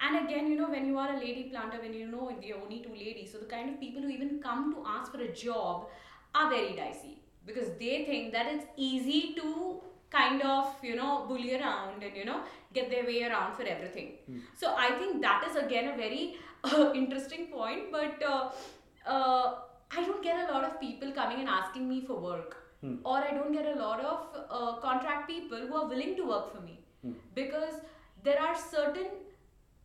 And again, you know, when you are a lady planter, when you know you're only two ladies, so the kind of people who even come to ask for a job are very dicey because they think that it's easy to kind of, you know, bully around and, you know, get their way around for everything. Hmm. So I think that is again a very uh, interesting point, but uh, uh, I don't get a lot of people coming and asking me for work. Hmm. Or I don't get a lot of uh, contract people who are willing to work for me Hmm. because there are certain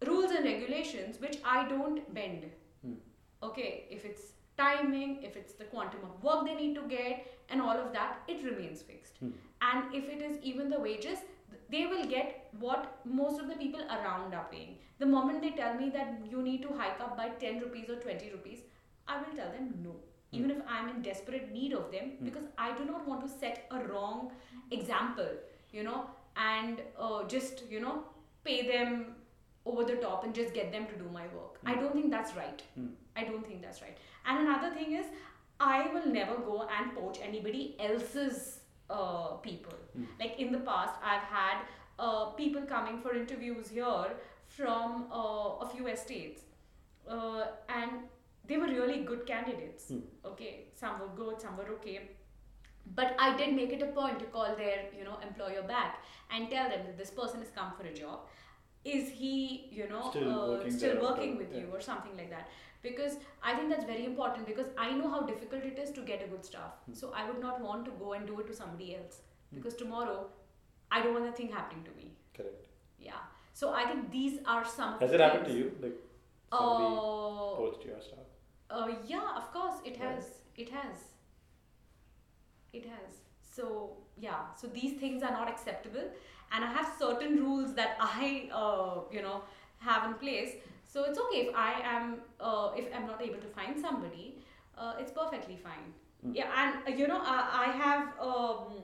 rules and regulations which I don't bend. Hmm. Okay, if it's timing, if it's the quantum of work they need to get, and all of that, it remains fixed. Hmm. And if it is even the wages, they will get what most of the people around are paying. The moment they tell me that you need to hike up by 10 rupees or 20 rupees, I will tell them no. Even if I'm in desperate need of them, Hmm. because I do not want to set a wrong example, you know, and uh, just, you know, pay them over the top and just get them to do my work. I Hmm. don't think that's right. Hmm. I don't think that's right. And another thing is, I will never go and poach anybody else's uh, people. Hmm. Like in the past, I've had uh, people coming for interviews here from uh, a few estates, uh, and they were really good candidates. Hmm. Okay, some were good, some were okay. But I did make it a point to call their, you know, employer back and tell them that this person has come for a job. Is he, you know, Still uh, working still working or- with you or something like that? Because I think that's very important because I know how difficult it is to get a good staff. Hmm. So I would not want to go and do it to somebody else Hmm. because tomorrow I don't want that thing happening to me. Correct. Yeah. So I think these are some Has it happened to you? Like somebody Uh, poached your stuff? Uh, yeah, of course, it has. It has. It has. So, yeah, so these things are not acceptable. And I have certain rules that I, uh, you know, have in place. So it's okay if I am, uh, if I'm not able to find somebody, uh, it's perfectly fine. Mm. Yeah, and uh, you know, I, I have um,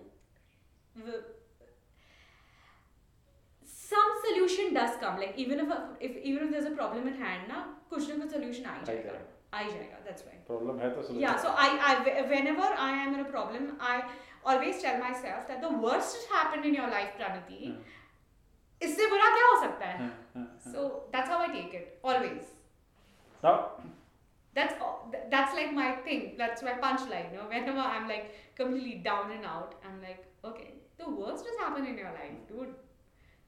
some solution does come. Like even if, if even if there's a problem at hand, na, kuch na solution aayega. आ ही जाएगा. जाएगा. आ ही जाएगा. That's right. Problem है तो solution. Yeah, so I, I, whenever I am in a problem, I always tell myself that the worst has happened in your life, Pranati. हाँ, इससे बुरा क्या हो सकता है? हाँ, हाँ, हाँ. So that's how I take it, always. Now, That's all- th- that's like my thing. That's my punchline. You know, whenever I'm like completely down and out, I'm like, okay, the worst has happened in your life, dude.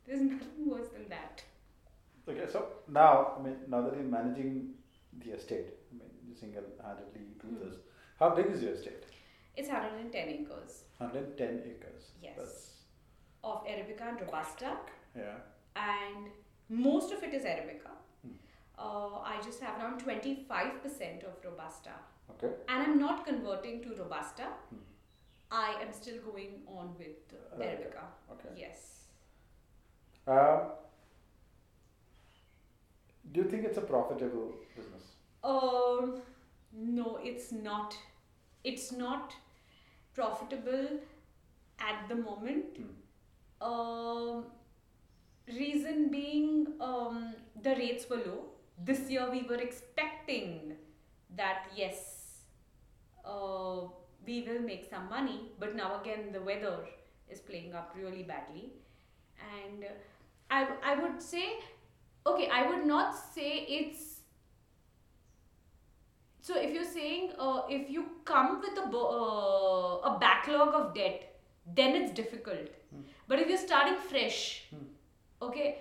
There's nothing worse than that. okay, so now, I mean, now that you're managing the estate, I mean, you single-handedly do Hmm. this. How big is your estate? It's 110 acres 110 acres. Yes. That's, of Arabica and Robusta. yeah. and most of it is Arabica. Hmm. Uh, I just have around 25% of Robusta. Okay. And I'm not converting to Robusta. Hmm. I am still going on with uh, Arabica. Arabica. Okay. Yes. Um, do you think it's a profitable business? Um, no, it's not. It's not profitable at the moment. Hmm. Um, reason being, um, the rates were low. This year we were expecting that yes, uh, we will make some money, but now again the weather is playing up really badly, and uh, I I would say, okay, I would not say it's so if you're saying uh, if you come with a uh, a backlog of debt, then it's difficult. But if you're starting fresh, okay,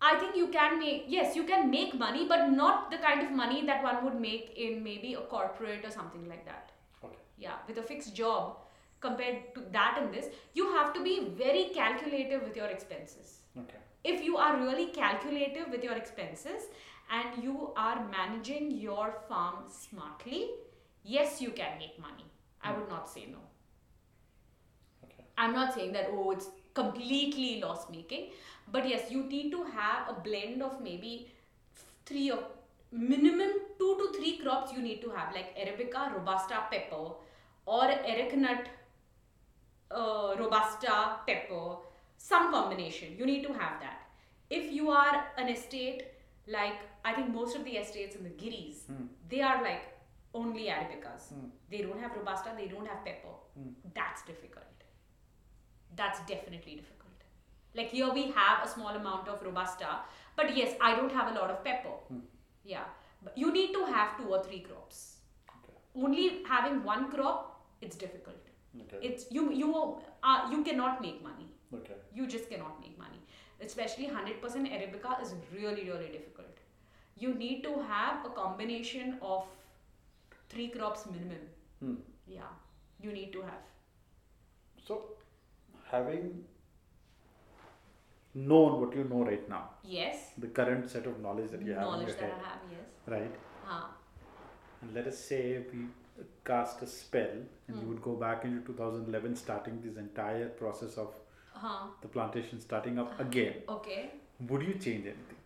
I think you can make yes, you can make money, but not the kind of money that one would make in maybe a corporate or something like that. Okay. Yeah, with a fixed job compared to that and this, you have to be very calculative with your expenses Okay. if you are really calculative with your expenses and you are managing your farm smartly, yes, you can make money. I would not say no. Okay. I'm not saying that, oh, it's completely loss making, but yes, you need to have a blend of maybe three or minimum two to three crops you need to have, like Arabica, Robusta, pepper, or Areca nut, uh, Robusta, pepper, some combination. You need to have that. If you are an estate like I think most of the estates in the Giris, Hmm. they are like only Arabicas. Hmm. They don't have Robusta, they don't have pepper. That's difficult. That's definitely difficult. Like here we have a small amount of Robusta, but yes, I don't have a lot of pepper. Yeah, but you need to have two or three crops. Okay. Only having one crop, it's difficult. Okay. It's you you uh, you cannot make money. okay. You just cannot make money. Especially 100% Arabica is really really difficult. You need to have a combination of three crops minimum. Hmm. Yeah, you need to have. So, having known what you know right now, Yes. the current set of knowledge that you have knowledge that head, I have, yes. right? Huh. And let us say we cast a spell and you Hmm. would go back into 2011, starting this entire process of Huh. the plantation starting up again. Okay. Would you change anything?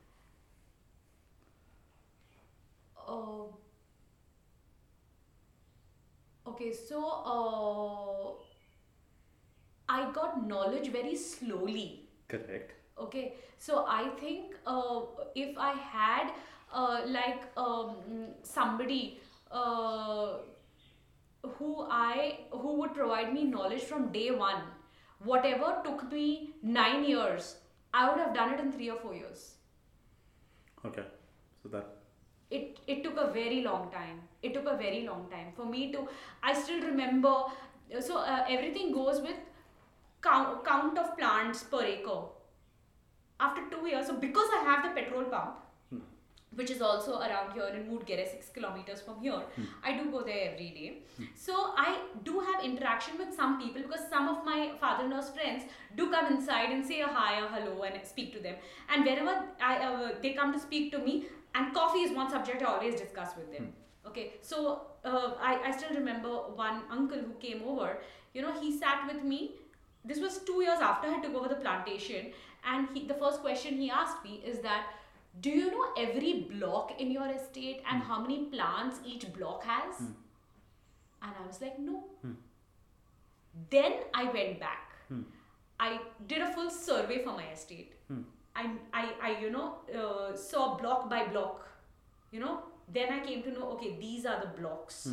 Uh, okay, so uh, I got knowledge very slowly. Correct. Okay, so I think uh, if I had uh, like um, somebody uh, who I who would provide me knowledge from day one, whatever took me nine years, I would have done it in three or four years. Okay. So that it it took a very long time it took a very long time for me to i still remember so uh, everything goes with count, count of plants per acre after 2 years so because i have the petrol pump which is also around here in Mudigere, 6 kilometers from here. I do go there every day. So I do have interaction with some people because some of my father-in-law's friends do come inside and say a hi or hello and speak to them. And wherever I, uh, they come to speak to me, and coffee is one subject I always discuss with them. Hmm. Okay, so uh, I, I still remember one uncle who came over, you know, he sat with me. This was two years after I took over the plantation, and he, the first question he asked me is that, do you know every block in your estate and hmm. how many plants each block has? Hmm. And I was like, no. Then I went back. I did a full survey for my estate. I, I, I, you know, uh, saw block by block. You know, then I came to know, okay, these are the blocks.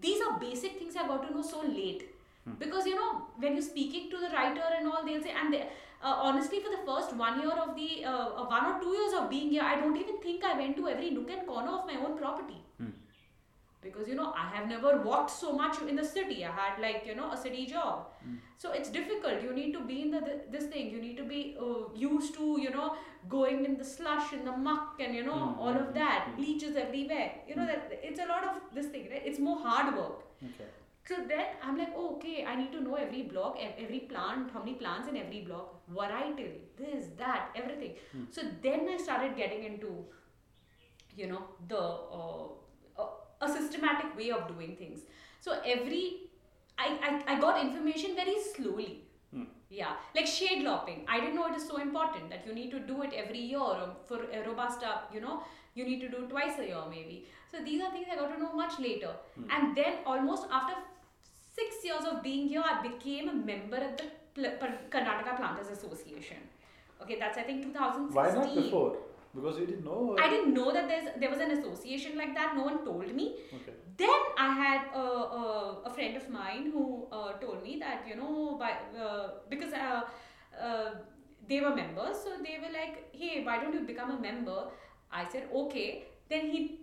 These are basic things I got to know so late. Because, you know, when you're speaking to the writer and all, they'll say, and they, uh, honestly, for the first one year of the, uh, uh, one or two years of being here, I don't even think I went to every nook and corner of my own property because you know i have never walked so much in the city. I had like you know a city job. Hmm. So it's difficult. You need to be in the this thing. You need to be uh, used to you know going in the slush in the muck and you know hmm. all of hmm. that. Bleaches everywhere. You know that it's a lot of this thing right? It's more hard work. Okay. so then i'm like oh, okay. I need to know every block every plant how many plants in every block. Varietal this that everything. So then i started getting into you know the uh, a, systematic way of doing things so every I, I, I got information very slowly. Hmm. Yeah, like shade lopping. I didn't know it is so important that you need to do it every year or for a robusta. Uh, you know, you need to do it twice a year maybe. So these are things I got to know much later. Hmm. And then almost after six years of being here, I became a member of the Pl- Karnataka Planters Association. Okay, that's I think 2016. Why not before? Because you didn't know. I didn't know that there's there was an association like that. No one told me. Okay. Then I had a, a, a friend of mine who uh, told me that you know by uh, because uh, uh, they were members, so they were like, hey, why don't you become a member? I said okay. Then he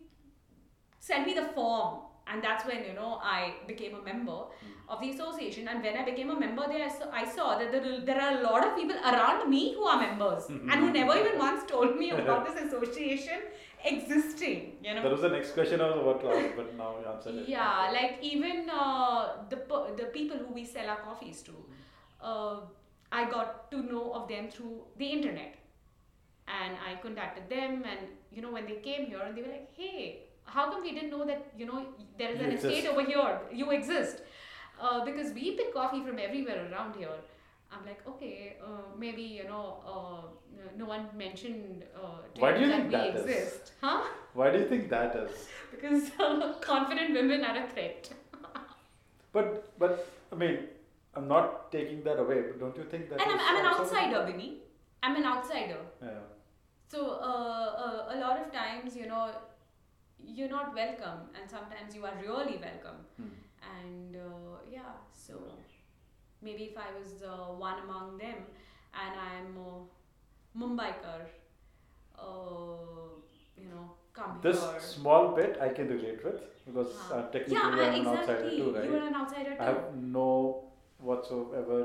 sent me the form, and that's when you know I became a member of the association. And when I became a member, there I saw, I saw that there, there are a lot of people around me who are members and who never even once told me about this association existing. You know. That was the next question I was about to ask, but now you answered it. Yeah, like even uh, the the people who we sell our coffees to, uh, I got to know of them through the internet, and I contacted them, and you know when they came here, and they were like, "Hey, how come we didn't know that you know there is You an estate exist." over here? You exist." Uh, because we pick coffee from everywhere around here. I'm like, okay, uh, maybe you know, uh, no one mentioned uh, Why do you that think we that is? exist, huh? Why do you think that is? Because uh, confident women are a threat. But but I mean, I'm not taking that away. But don't you think that? and I'm, I'm an outsider, Vinny. I'm an outsider. Yeah. So uh, uh, a lot of times, you know, you're not welcome, and sometimes you are really welcome. Hmm. And so maybe if I was uh, one among them, and I'm uh, Mumbaikar, uh, you know, come This here. small bit I can relate with because Huh. uh, technically yeah, I'm I- an outsider too, right? You are an outsider too. I have no whatsoever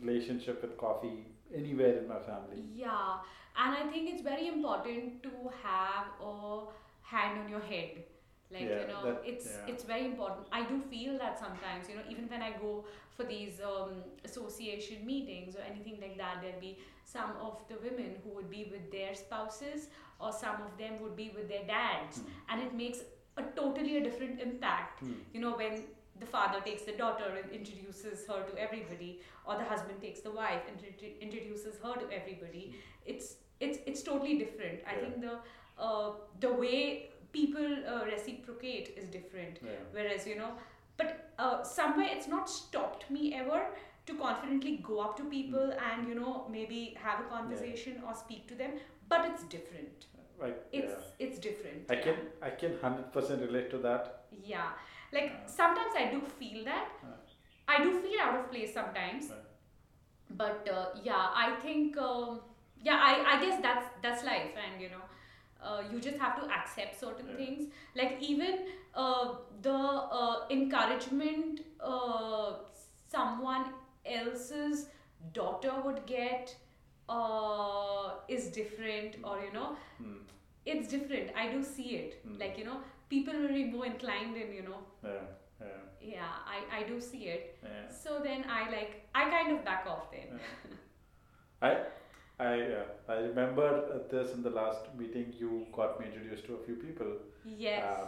relationship with coffee anywhere in my family. Yeah, and I think it's very important to have a hand on your head. Like Yeah, you know, that- it's yeah. it's very important. I do feel that sometimes, you know, even when I go for these um, association meetings or anything like that, there'll be some of the women who would be with their spouses, or some of them would be with their dads, Hmm. and it makes a totally a different impact Hmm. you know when the father takes the daughter and introduces her to everybody or the husband takes the wife and intro- introduces her to everybody it's it's it's totally different i Yeah. think the uh, the way people uh, reciprocate is different Yeah. whereas you know but uh, somewhere it's not stopped me ever to confidently go up to people Hmm. and you know maybe have a conversation or speak to them but it's different Right. it's yeah. it's different I can I can hundred percent relate to that. yeah like Yeah. sometimes i do feel that Yeah. i do feel out of place sometimes Yeah. but uh, yeah i think um, yeah I, I guess that's that's life and you know uh, you just have to accept certain Yeah. things like even uh, the uh, encouragement uh, someone else's daughter would get uh, is different or you know Hmm. it's different i do see it Mm. like you know people will be more inclined in you know Yeah. Yeah. yeah i i do see it Yeah. so then i like i kind of back off then. I I uh, I remember uh, this in the last meeting. You got me introduced to a few people. yes Uh,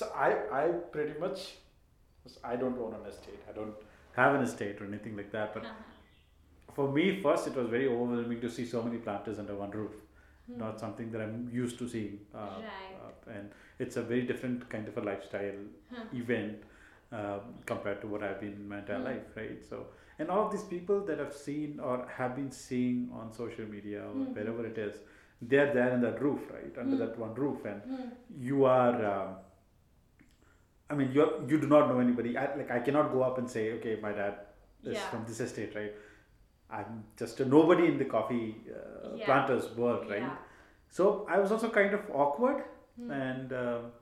so I I pretty much I don't own an estate. I don't have an estate or anything like that. But Uh-huh. for me, first it was very overwhelming to see so many planters under one roof. Not something that I'm used to seeing. Uh, Right. uh, and it's a very different kind of a lifestyle Huh. event um, compared to what I've been in my entire Hmm. life, right? So, and all of these people that I've seen or have been seeing on social media or Hmm. wherever it is, they're there in that roof, right? Under Hmm. that one roof, and Hmm. you are. Um, I mean, you you do not know anybody. I, like I cannot go up and say, okay, my dad is Yeah. from this estate, right? I'm just a nobody in the coffee uh, Yeah. planters world, right? Yeah. So I was also kind of awkward, Hmm. and um,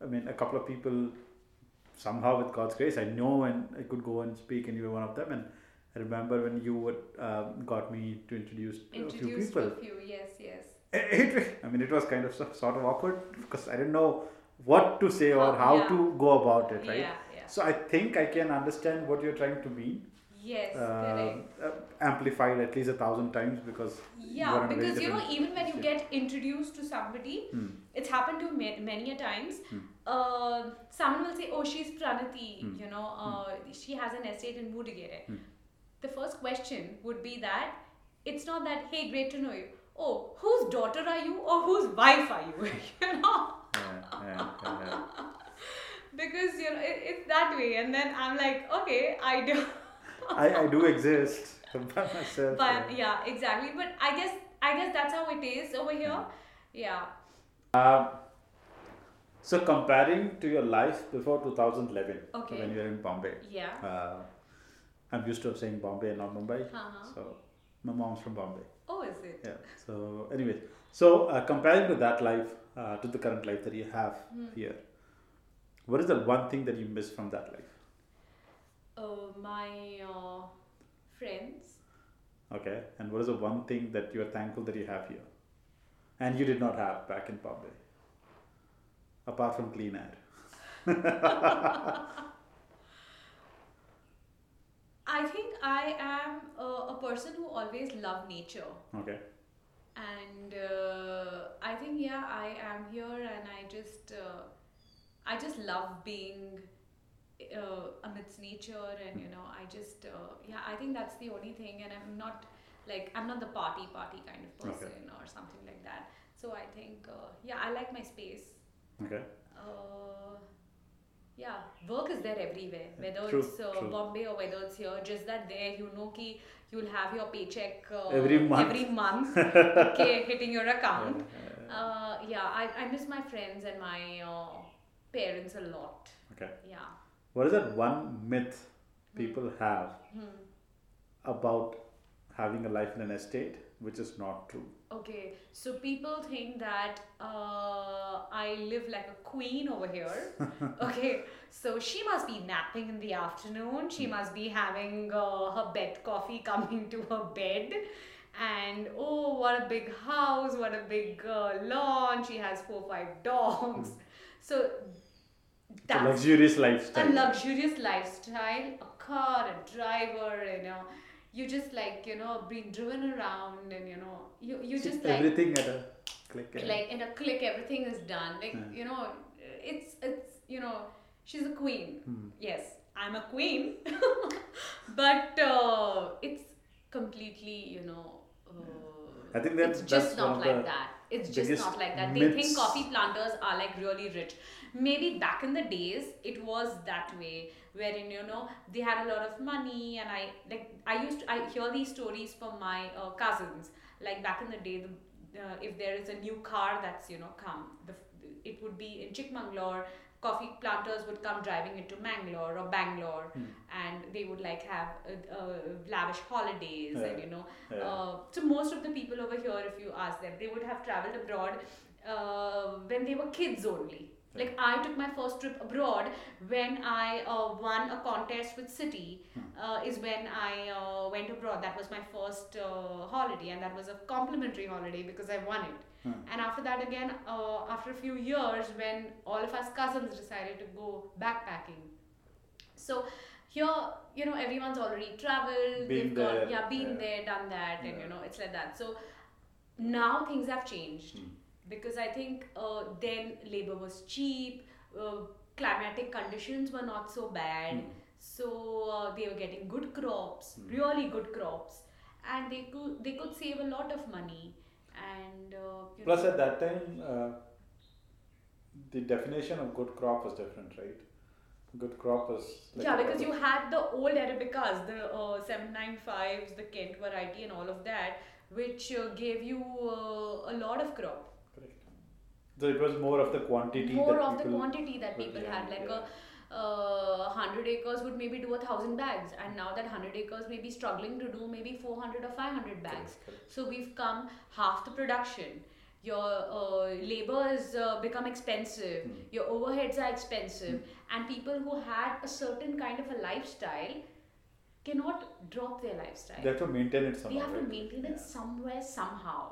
I mean, a couple of people somehow, with God's grace, I know and I could go and speak, and you were one of them. And I remember when you would, um, got me to introduce to a few people. a few yes yes It, it- I mean, it was kind of sort of awkward because I didn't know what to say or How- yeah. to go about it, right? yeah yeah So I think I can understand what you're trying to mean. yes Uh, correct uh, amplified at least a thousand times because you Yeah, in because you know, even when you get introduced to somebody, Hmm. it's happened to me many a times. Hmm. Uh, someone will say, "Oh, she's Pranati. Hmm. You know, uh, she has an estate in Mudigere." Hmm. The first question would be that it's not that, "Hey, great to know you." Oh, whose daughter are you, or whose wife are you? you know, Yeah, yeah, yeah, because you know it, it's that way, and then I'm like, okay, I do. I, I do exist by myself. but yeah. yeah, exactly. But I guess I guess that's how it is over here. Yeah. Um, so comparing to your life before 2011, Okay. when you were in Bombay, Yeah. uh, I'm used to saying Bombay and not Mumbai. Uh-huh. So my mom's from Bombay. Oh, is it? Yeah. So, anyway, so uh, comparing to that life uh, to the current life that you have Hmm. here, what is the one thing that you miss from that life? Uh, my uh, friends. Okay. And what is the one thing that you are thankful that you have here, and you did not have back in Bombay, apart from clean air? I think I am uh, a person who always loved nature. Okay. And uh, I think, yeah, I am here and I just, uh, I just love being uh, amidst nature and, you know, I just, uh, yeah, I think that's the only thing. And I'm not like, I'm not the party party kind of Okay. person or something like that. So I think, uh, yeah, I like my space. Okay. Uh, yeah, work is there everywhere. Whether True, it's uh, true. Bombay or whether it's here, just that there you know ki you'll have your paycheck uh, Every month. every month, okay, hitting your account. Yeah, Uh, yeah, I, I miss my friends and my uh, parents a lot. Okay. Yeah. What is that one myth people have Hmm. about having a life in an estate, which is not true? Okay, so people think that uh, I live like a queen over here. okay, so she must be napping in the afternoon. She must be having uh, her bed coffee coming to her bed. And oh, what a big house, what a big uh, lawn. She has four, five dogs. So It's a luxurious lifestyle. a luxurious lifestyle, a car, a driver, you know. You just like, you know, being driven around and, you know, you, you just like everything at a click. like in a click everything is done. Like Yeah. you know it's it's you know she's a queen. Hmm. yes i'm a queen. But uh, it's completely you know uh, I think that- it's that's just one not like the that. It's just not like that. They think coffee planters are like really rich. Maybe back in the days it was that way wherein you know they had a lot of money and i like i used to i hear these stories from my uh, cousins like back in the day the, uh, if there is a new car that's you know come the, it would be in chikmagalur coffee planters would come driving into mangalore or bangalore Hmm. and they would like have uh, uh, lavish holidays and you know Yeah. uh, so most of the people over here if you ask them they would have traveled abroad uh, when they were kids only like i took my first trip abroad when i uh, won a contest with Citi uh, is when i uh, went abroad. That was my first uh, holiday and that was a complimentary holiday because i won it. Hmm. and after that again uh, after a few years when all of us cousins decided to go backpacking. So here you know everyone's already traveled Been they've got there, yeah been yeah. there done that and you know it's like that. So now things have changed. Hmm. Because i think uh, then labor was cheap uh, climatic conditions were not so bad Hmm. so uh, they were getting good crops Hmm. really good crops and they could they could save a lot of money and uh, Plus, know, at that time, uh, the definition of good crop was different, right? Good crop was. like yeah, because you had the old Arabicas, the uh, 795s, the Kent variety, and all of that, which uh, gave you uh, a lot of crop. So it was more of the quantity. More that of the quantity that people had. Like yeah. a uh, 100 acres would maybe do a thousand bags, and now that 100 acres may be struggling to do maybe 400 or 500 bags. Correct, correct. So we've come half the production. Your uh, labor has uh, become expensive. Hmm. Your overheads are expensive, and people who had a certain kind of a lifestyle cannot drop their lifestyle They have to maintain it they somehow. have to maintain it Yeah. somewhere somehow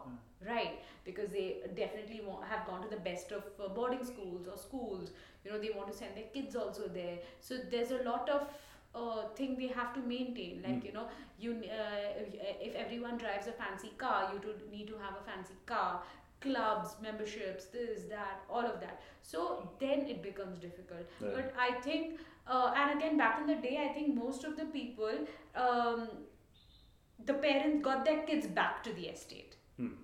right because they definitely have gone to the best of uh, boarding schools or schools you know they want to send their kids also there so there's a lot of uh, thing they have to maintain. Like you know, you uh, if everyone drives a fancy car, you do need to have a fancy car. Clubs, memberships, this, that, all of that. So then it becomes difficult. Yeah. But I think, uh, and again, back in the day, I think most of the people, um, the parents got their kids back to the estate Hmm.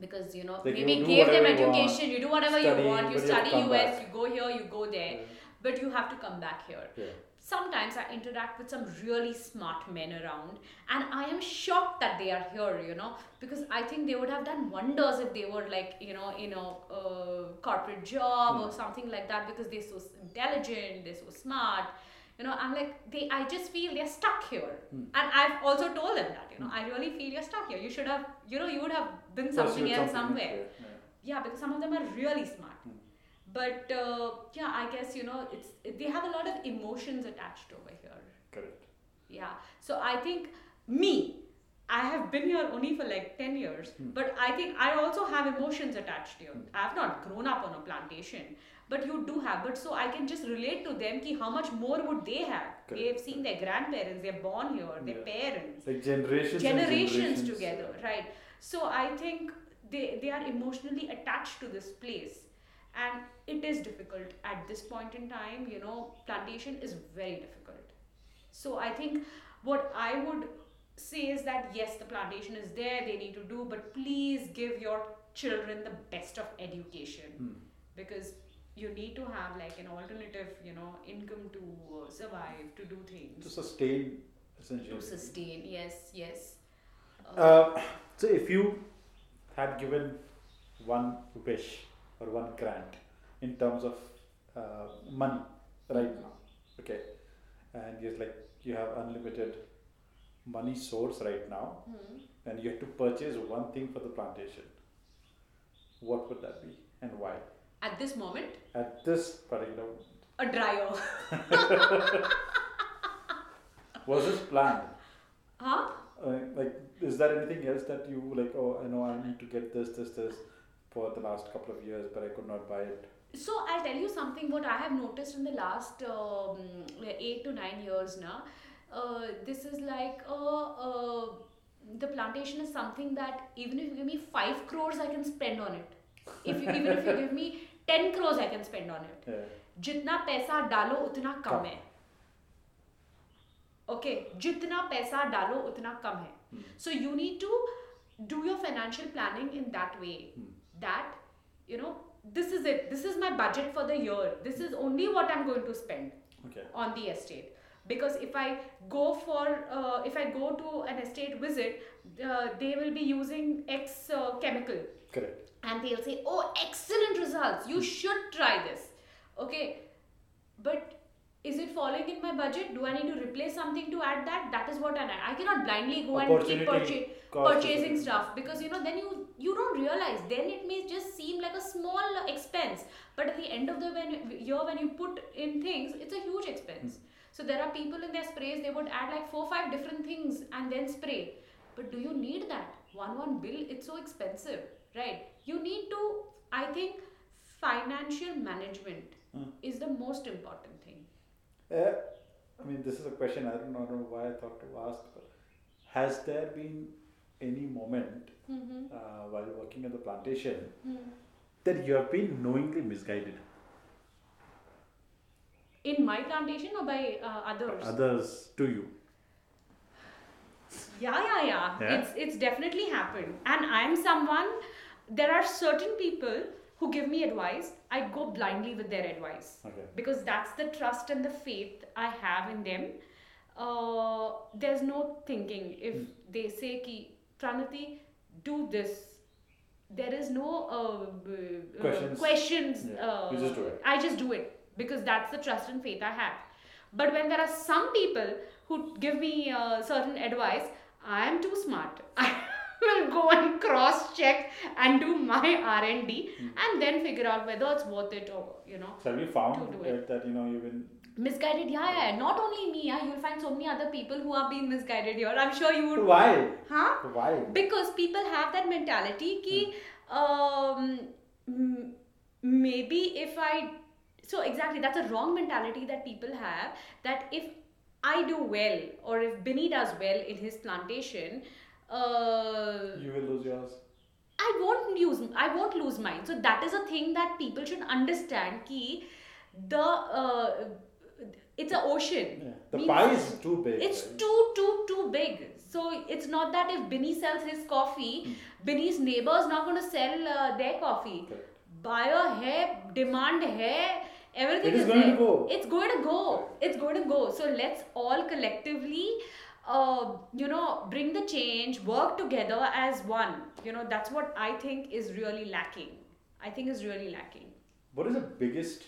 Because you know Like, maybe do gave them whatever you education you do whatever study, you want you but you study us back. you go here you go there Yeah. but you have to come back here Yeah. sometimes i interact with some really smart men around and i am shocked that they are here you know because i think they would have done wonders if they were like you know in a uh, corporate job or something like that because they're so intelligent they're so smart you know i'm like they i just feel they're stuck here. And i've also told them that you know i really feel you're stuck here. You should have you know you would have been something else somewhere. yeah. yeah. Because some of them are really smart. But uh, yeah i guess you know it's they have a lot of emotions attached over here. Correct. yeah. So i think me i have been here only for like 10 years but i think i also have emotions attached to here i have not grown up on a plantation but you do have but so i can just relate to them ki how much more would they have Correct. they've seen their grandparents they're born here their Yeah. parents Like generations. generations, generations together right so i think they they are emotionally attached to this place and it is difficult at this point in time you know plantation is very difficult so i think what i would say is that yes the plantation is there they need to do but please give your children the best of education Hmm. because you need to have like an alternative you know income to uh, survive to do things To sustain, essentially. to sustain yes yes Uh, so if you had given one wish or one grant in terms of uh, money right now, okay, and you're like you have unlimited money source right now, Hmm. and you have to purchase one thing for the plantation, what would that be and why? At this moment At this particular moment, a dryer was this planned? huh Uh, like, is there anything else that you like? Oh, I know I need to get this, this, this for the last couple of years, but I could not buy it. so i'll tell you something what i have noticed in the last um, 8 to 9 years now uh, this is like uh, uh, the plantation is something that even if you give me 5 crores i can spend on it if you, even if you give me 10 crores i can spend on it Yeah. जितना पैसा डालो उतना कम कम। है okay जितना पैसा डालो उतना कम है so you need to do your financial planning in that way that you no this is it this is my budget for the year this is only what I am going to spend Okay. on the estate because if i go for uh, if i go to an estate visit uh, they will be using x uh, chemical Correct. and they'll say, "Oh, excellent results! You should try this." Okay, but is it falling in my budget? Do I need to replace something to add that? That is what I I cannot blindly go and keep purcha- purchasing stuff because you know then you you don't realize then it may just seem like a small expense, but at the end of the when, year when you put in things, it's a huge expense. So there are people in their sprays they would add like four five different things and then spray. But do you need that? One one bill, it's so expensive, right? You need to, I think, financial management Hmm. is the most important thing. Uh, I mean, this is a question I don't know, I don't know why I thought to ask. But has there been any moment Mm-hmm. uh, while working at the plantation that you have been knowingly misguided? In my plantation or by uh, others? Others to you. Yeah, yeah, yeah. Yeah? It's it's definitely happened. And I'm someone there are certain people who give me advice. I go blindly with their advice. Okay. Because that's the trust and the faith I have in them. Uh, there's no thinking. If they say ki Pranati, do this. There is no uh, uh, Questions. questions. Yeah. Uh, You just do it. I just do it because that's the trust and faith I have. But when there are some people who give me uh, certain advice, I am too smart. I will go and cross check and do my R and D, Hmm. and then figure out whether it's worth it or you know So have you found To do it. that, that you know you've been misguided. Yeah, yeah. Not only me. Yeah, you'll find so many other people who are being misguided here. I'm sure you would. why? Huh? Why? because people have that mentality ki um, maybe if i so exactly that's a wrong mentality that people have that if I do well, or if Binny does well in his plantation, uh, You will lose yours. I won't lose I won't lose mine. So that is a thing that people should understand ki the uh, it's an ocean. Yeah. The Means- pie is too big. It's right? too too too big. So it's not that if Binny sells his coffee, Binny's neighbor is not going to sell uh, their coffee. Correct. Buyer hai, demand hai, everything It is going to there. go. It's going to go. It's going to go. So let's all collectively, uh, you know, bring the change, work together as one. You know, that's what I think is really lacking. I think is really lacking. What is the biggest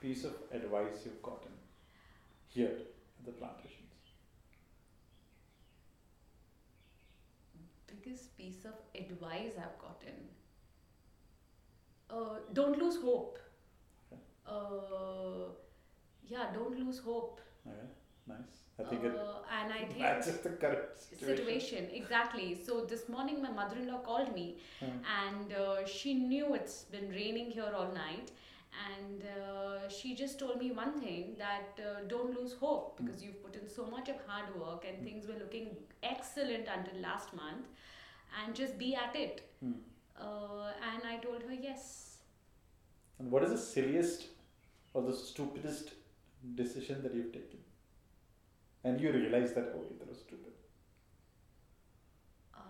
piece of advice you've gotten here at the plantations? biggest piece of advice I've gotten. Uh, don't lose hope. Okay. Uh, yeah, don't lose hope. Okay, nice. I think it Uh, and I think the current situation. situation exactly. So this morning my mother-in-law called me, Hmm. and uh, she knew it's been raining here all night. And uh, she just told me one thing that uh, don't lose hope because you've put in so much of hard work and things were looking excellent until last month, and just be at it. Hmm. Uh, and I told her yes. And what is the silliest or the stupidest decision that you've taken? And you realize that, oh, that was stupid. Uh,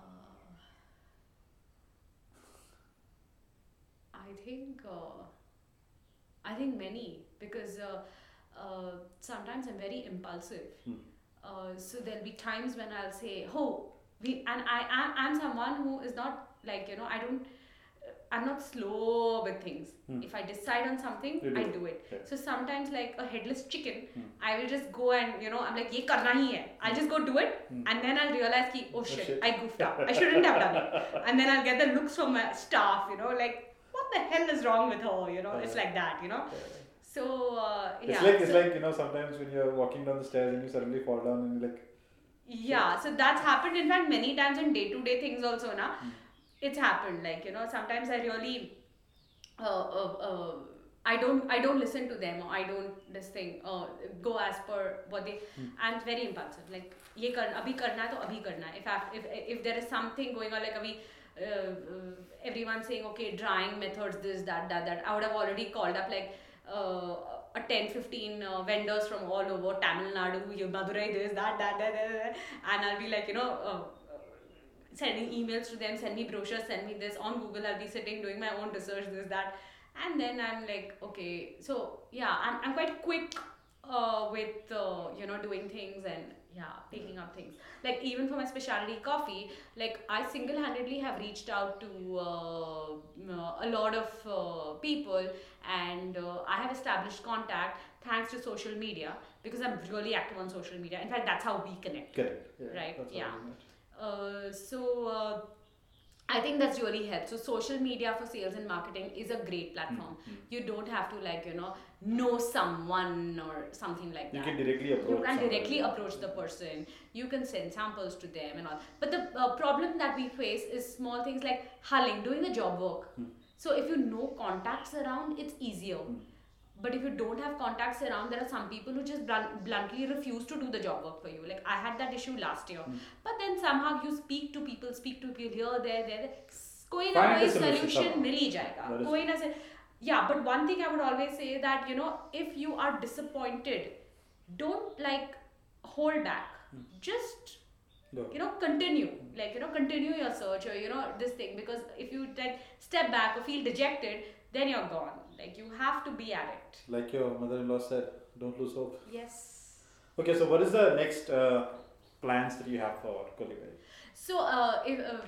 I think uh, I think many because uh, uh, sometimes I'm very impulsive. Hmm. Uh, so there'll be times when I'll say, "Oh, we," and I am I'm someone who is not like you know I don't. I'm not slow with things. Hmm. If I decide on something, do I do it. it. Yeah. So sometimes, like a headless chicken. Hmm. I will just go and you know, I'm like, "Ye karna hi hai." I'll hmm. just go do it, and then I'll realize, that oh, oh, shit, oh, shit, I goofed up. I shouldn't have done it." And then I'll get the looks from my staff, you know, like, "What the hell is wrong with her?" You know, it's like that, you know. Yeah. So uh, yeah. It's like it's like you know sometimes when you're walking down the stairs and you suddenly fall down and you're like. Yeah, so that's happened in fact many times in day to day things also, na it's happened. Like you know, sometimes I really, uh, uh, uh, I don't, I don't listen to them or I don't this thing, uh, go as per what they. Hmm. I'm very impulsive. Like ये कर अभी करना है तो अभी करना है. If I, if if there is something going on, like अभी. Uh, uh, everyone saying okay drying methods this that that that i would have already called up like uh, a 10 15 uh, vendors from all over tamil nadu you madurai this that that that, that, that. and i'll be like you know uh, uh, sending emails to them send me brochures send me this on google. I'll be sitting doing my own research this that. And then i'm like okay. So yeah i'm, I'm quite quick uh, with uh, you know doing things and yeah picking up things. Like even for my specialty coffee like i single-handedly have reached out to uh, a lot of uh, people and uh, i have established contact thanks to social media because i'm really active on social media. In fact that's how we connect. Correct. Yeah, Right, yeah. Uh, so uh, I think that's really helped. So social media for sales and marketing is a great platform. Mm, You don't have to like you know know someone or something like You that. can directly approach. You can somebody. directly approach the person. You can send samples to them and all. But the uh, problem that we face is small things like hulling, doing the job work. Hmm. So if you know contacts around, it's easier. Hmm But if you don't have contacts around, there are some people who just blunt, bluntly refuse to do the job work for you. Like I had that issue last year. Hmm. But then somehow you speak to people, speak to people here, there, there. there. कोई ना Find a कोई solution solution somehow. मिल ही जाएगा That is कोई ना से yeah but one thing i would always say that you know if you are disappointed don't like hold back Hmm. just Look, you know continue like you know continue your search or you know this thing because if you like step back or feel dejected then you're gone like you have to be at it like your mother-in-law said, don't lose hope. yes Okay, so what is the next uh, plans that you have for Koliberry? So, uh, if, uh,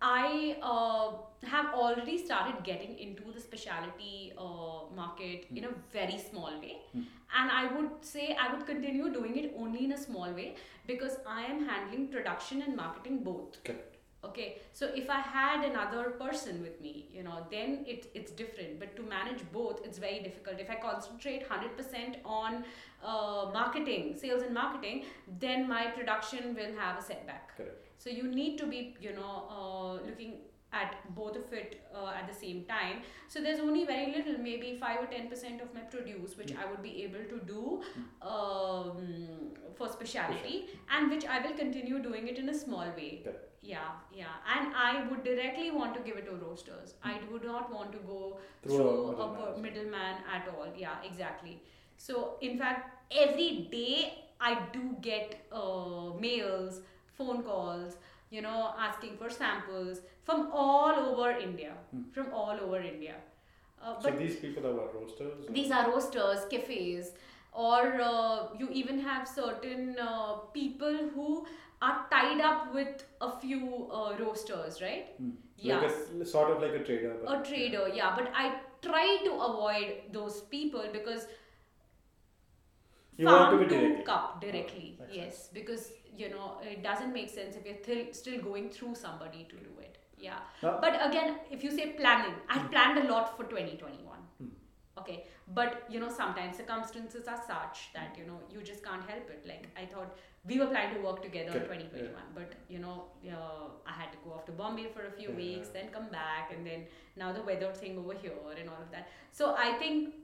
I uh, have already started getting into the specialty uh, market in a very small way, Hmm. and I would say I would continue doing it only in a small way because I am handling production and marketing both. Correct. Okay, so if I had another person with me, you know, then it, it's different. But to manage both, it's very difficult. If I concentrate 100% on uh, marketing, sales and marketing, then my production will have a setback. Correct. So you need to be, you know, uh, looking at both of it uh, at the same time. So there's only very little, maybe five or ten percent of my produce, which I would be able to do um, for specialty, and which I will continue doing it in a small way. Correct. Yeah, yeah, and I would directly want to give it to roasters. I would not want to go Through a through a, middleman. per- middleman at all. Yeah, exactly. So in fact, every day I do get uh, mails, phone calls, you know, asking for samples from all over India, from all over India. Uh, So these people are what, roasters? or- these are roasters, cafes, or uh, you even have certain uh, people who are tied up with a few uh, roasters, right? Hmm. Yeah. Like a, sort of like a trader. A trader, yeah. But I try to avoid those people because You want to be directly. cup directly, makes yes. Because you know it doesn't make sense if you're th- still going through somebody to do it. Yeah. But again, if you say planning, I've planned a lot for 2021. Hmm. Okay, but you know sometimes circumstances are such that you know you just can't help it. Like I thought we were planning to work together in Correct, 2021, but you know uh, I had to go off to Bombay for a few Yeah. weeks, then come back, and then now the weather thing over here and all of that. So I think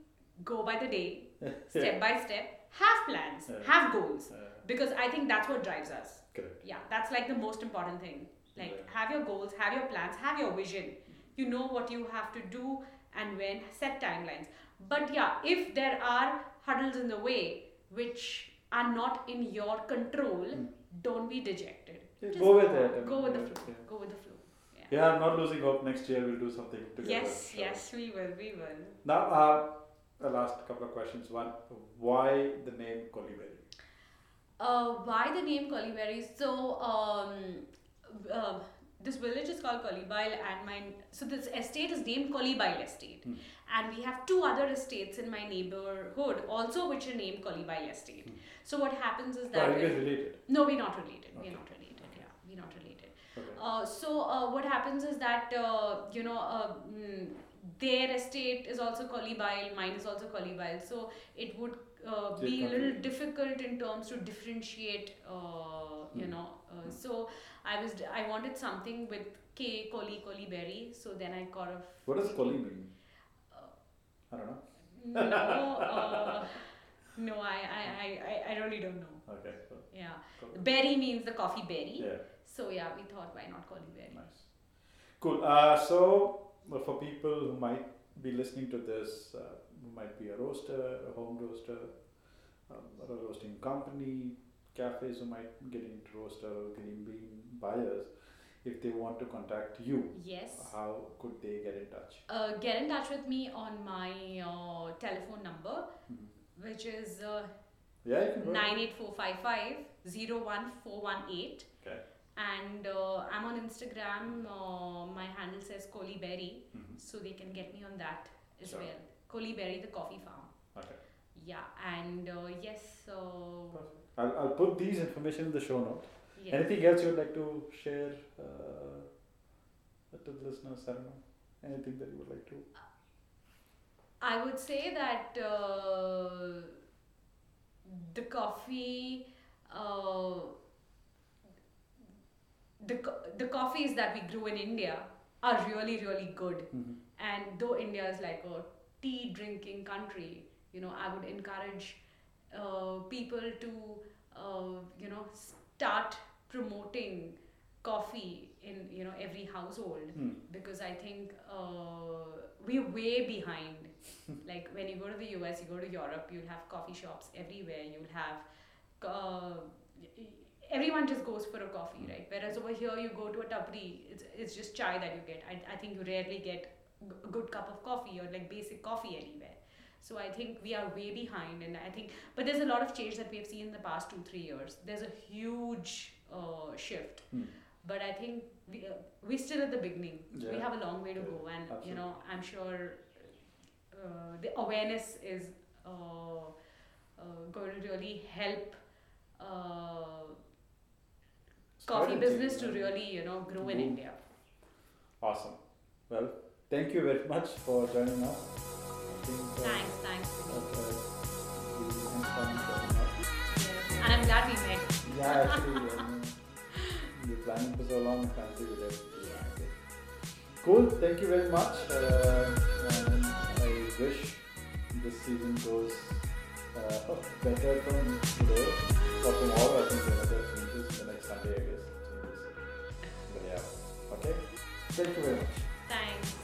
go by the day, step by step, have plans, Yeah. have goals, because I think that's what drives us. correct. Yeah, that's like the most important thing. Like Yeah. have your goals, have your plans, have your vision. You know what you have to do and when, set timelines. But yeah, if there are hurdles in the way which are not in your control, don't be dejected. Yeah, go with it. Go with the flow. yeah. Go with the flow. Yeah. Yeah, I'm not losing hope. Next year we'll do something together. Yes, sure. yes, we will, we will. Now, uh, the last couple of questions. One, why the name Koliberry? Uh, why the name Koliberry? So, um, uh, this village is called Kolibail, and my so this estate is named Kolibail Estate, Hmm. and we have two other estates in my neighborhood also which are named Kolibail Estate. So what happens is that are you guys related? no, we're not related. Okay. We're not related. Yeah, we're not related. Okay. Uh, so uh, what happens is that uh, you know uh, mm, their estate is also Kolibail, mine is also Kolibail. So it would uh, be a little difficult in terms to differentiate. Uh, you Hmm. know, uh, so I was I wanted something with K Koli Berry, So then I kind of What does Koli mean? Uh, I don't know. no uh, no I, I I I- really don't know. Okay. Cool. Yeah, cool. berry means the coffee berry. Yeah. So yeah, we thought why not Koliberry. Nice. Cool. Uh, so, well, for people who might be listening to this, uh, who might be a roaster, a home roaster, um, or a roasting company, cafes who might get into roaster or green bean buyers, if they want to contact you, Yes. how could they get in touch? uh, get in touch with me on my uh, telephone number, Mhm. which is uh, Yeah, you can go. ahead. 98455 01418. Okay. And uh, I'm on Instagram. Uh, my handle says Koliberry, Mhm. so they can get me on that as Sure. well. Koliberry, the coffee farm. Okay. Yeah, and uh, yes, so Perfect. I'll, I'll put these information in the show note. yes. Anything else you'd like to share uh, to the listeners? I don't know. Anything that you would like to? I would say that uh, the coffee, uh, the co- the coffees that we grew in India are really really good. Mhm. And though India is like a tea drinking country, you know, I would encourage uh, people to uh, you know start promoting coffee in you know every household Hmm. because I think uh, we're way behind. like when you go to the US, you go to Europe, you'll have coffee shops everywhere. You'll have uh, everyone just goes for a coffee, right? Whereas over here, you go to a tapri, it's, it's just chai that you get. I, I think you rarely get a good cup of coffee or like basic coffee anywhere. So I think we are way behind, and I think, but there's a lot of change that we have seen in the past two three years. There's a huge uh, shift, Hmm. but I think we uh, we're still at the beginning. We have a long way to Yeah, go, and you know, I'm sure uh, the awareness is uh, uh, going to really help. Uh, coffee business to really you know grow in India. Awesome. Well, thank you very much for joining us. Thanks, thanks. that, we will end from joining us. Yes. And I'm glad we met. Yeah, actually, I mean, you're planning for so long, see with it. Yes. Cool. Thank you very much. Uh, and I wish this season goes uh, better from today or tomorrow. I think there are other changes the next Sunday, I guess. Changes. But yeah. Okay. Thank you very much.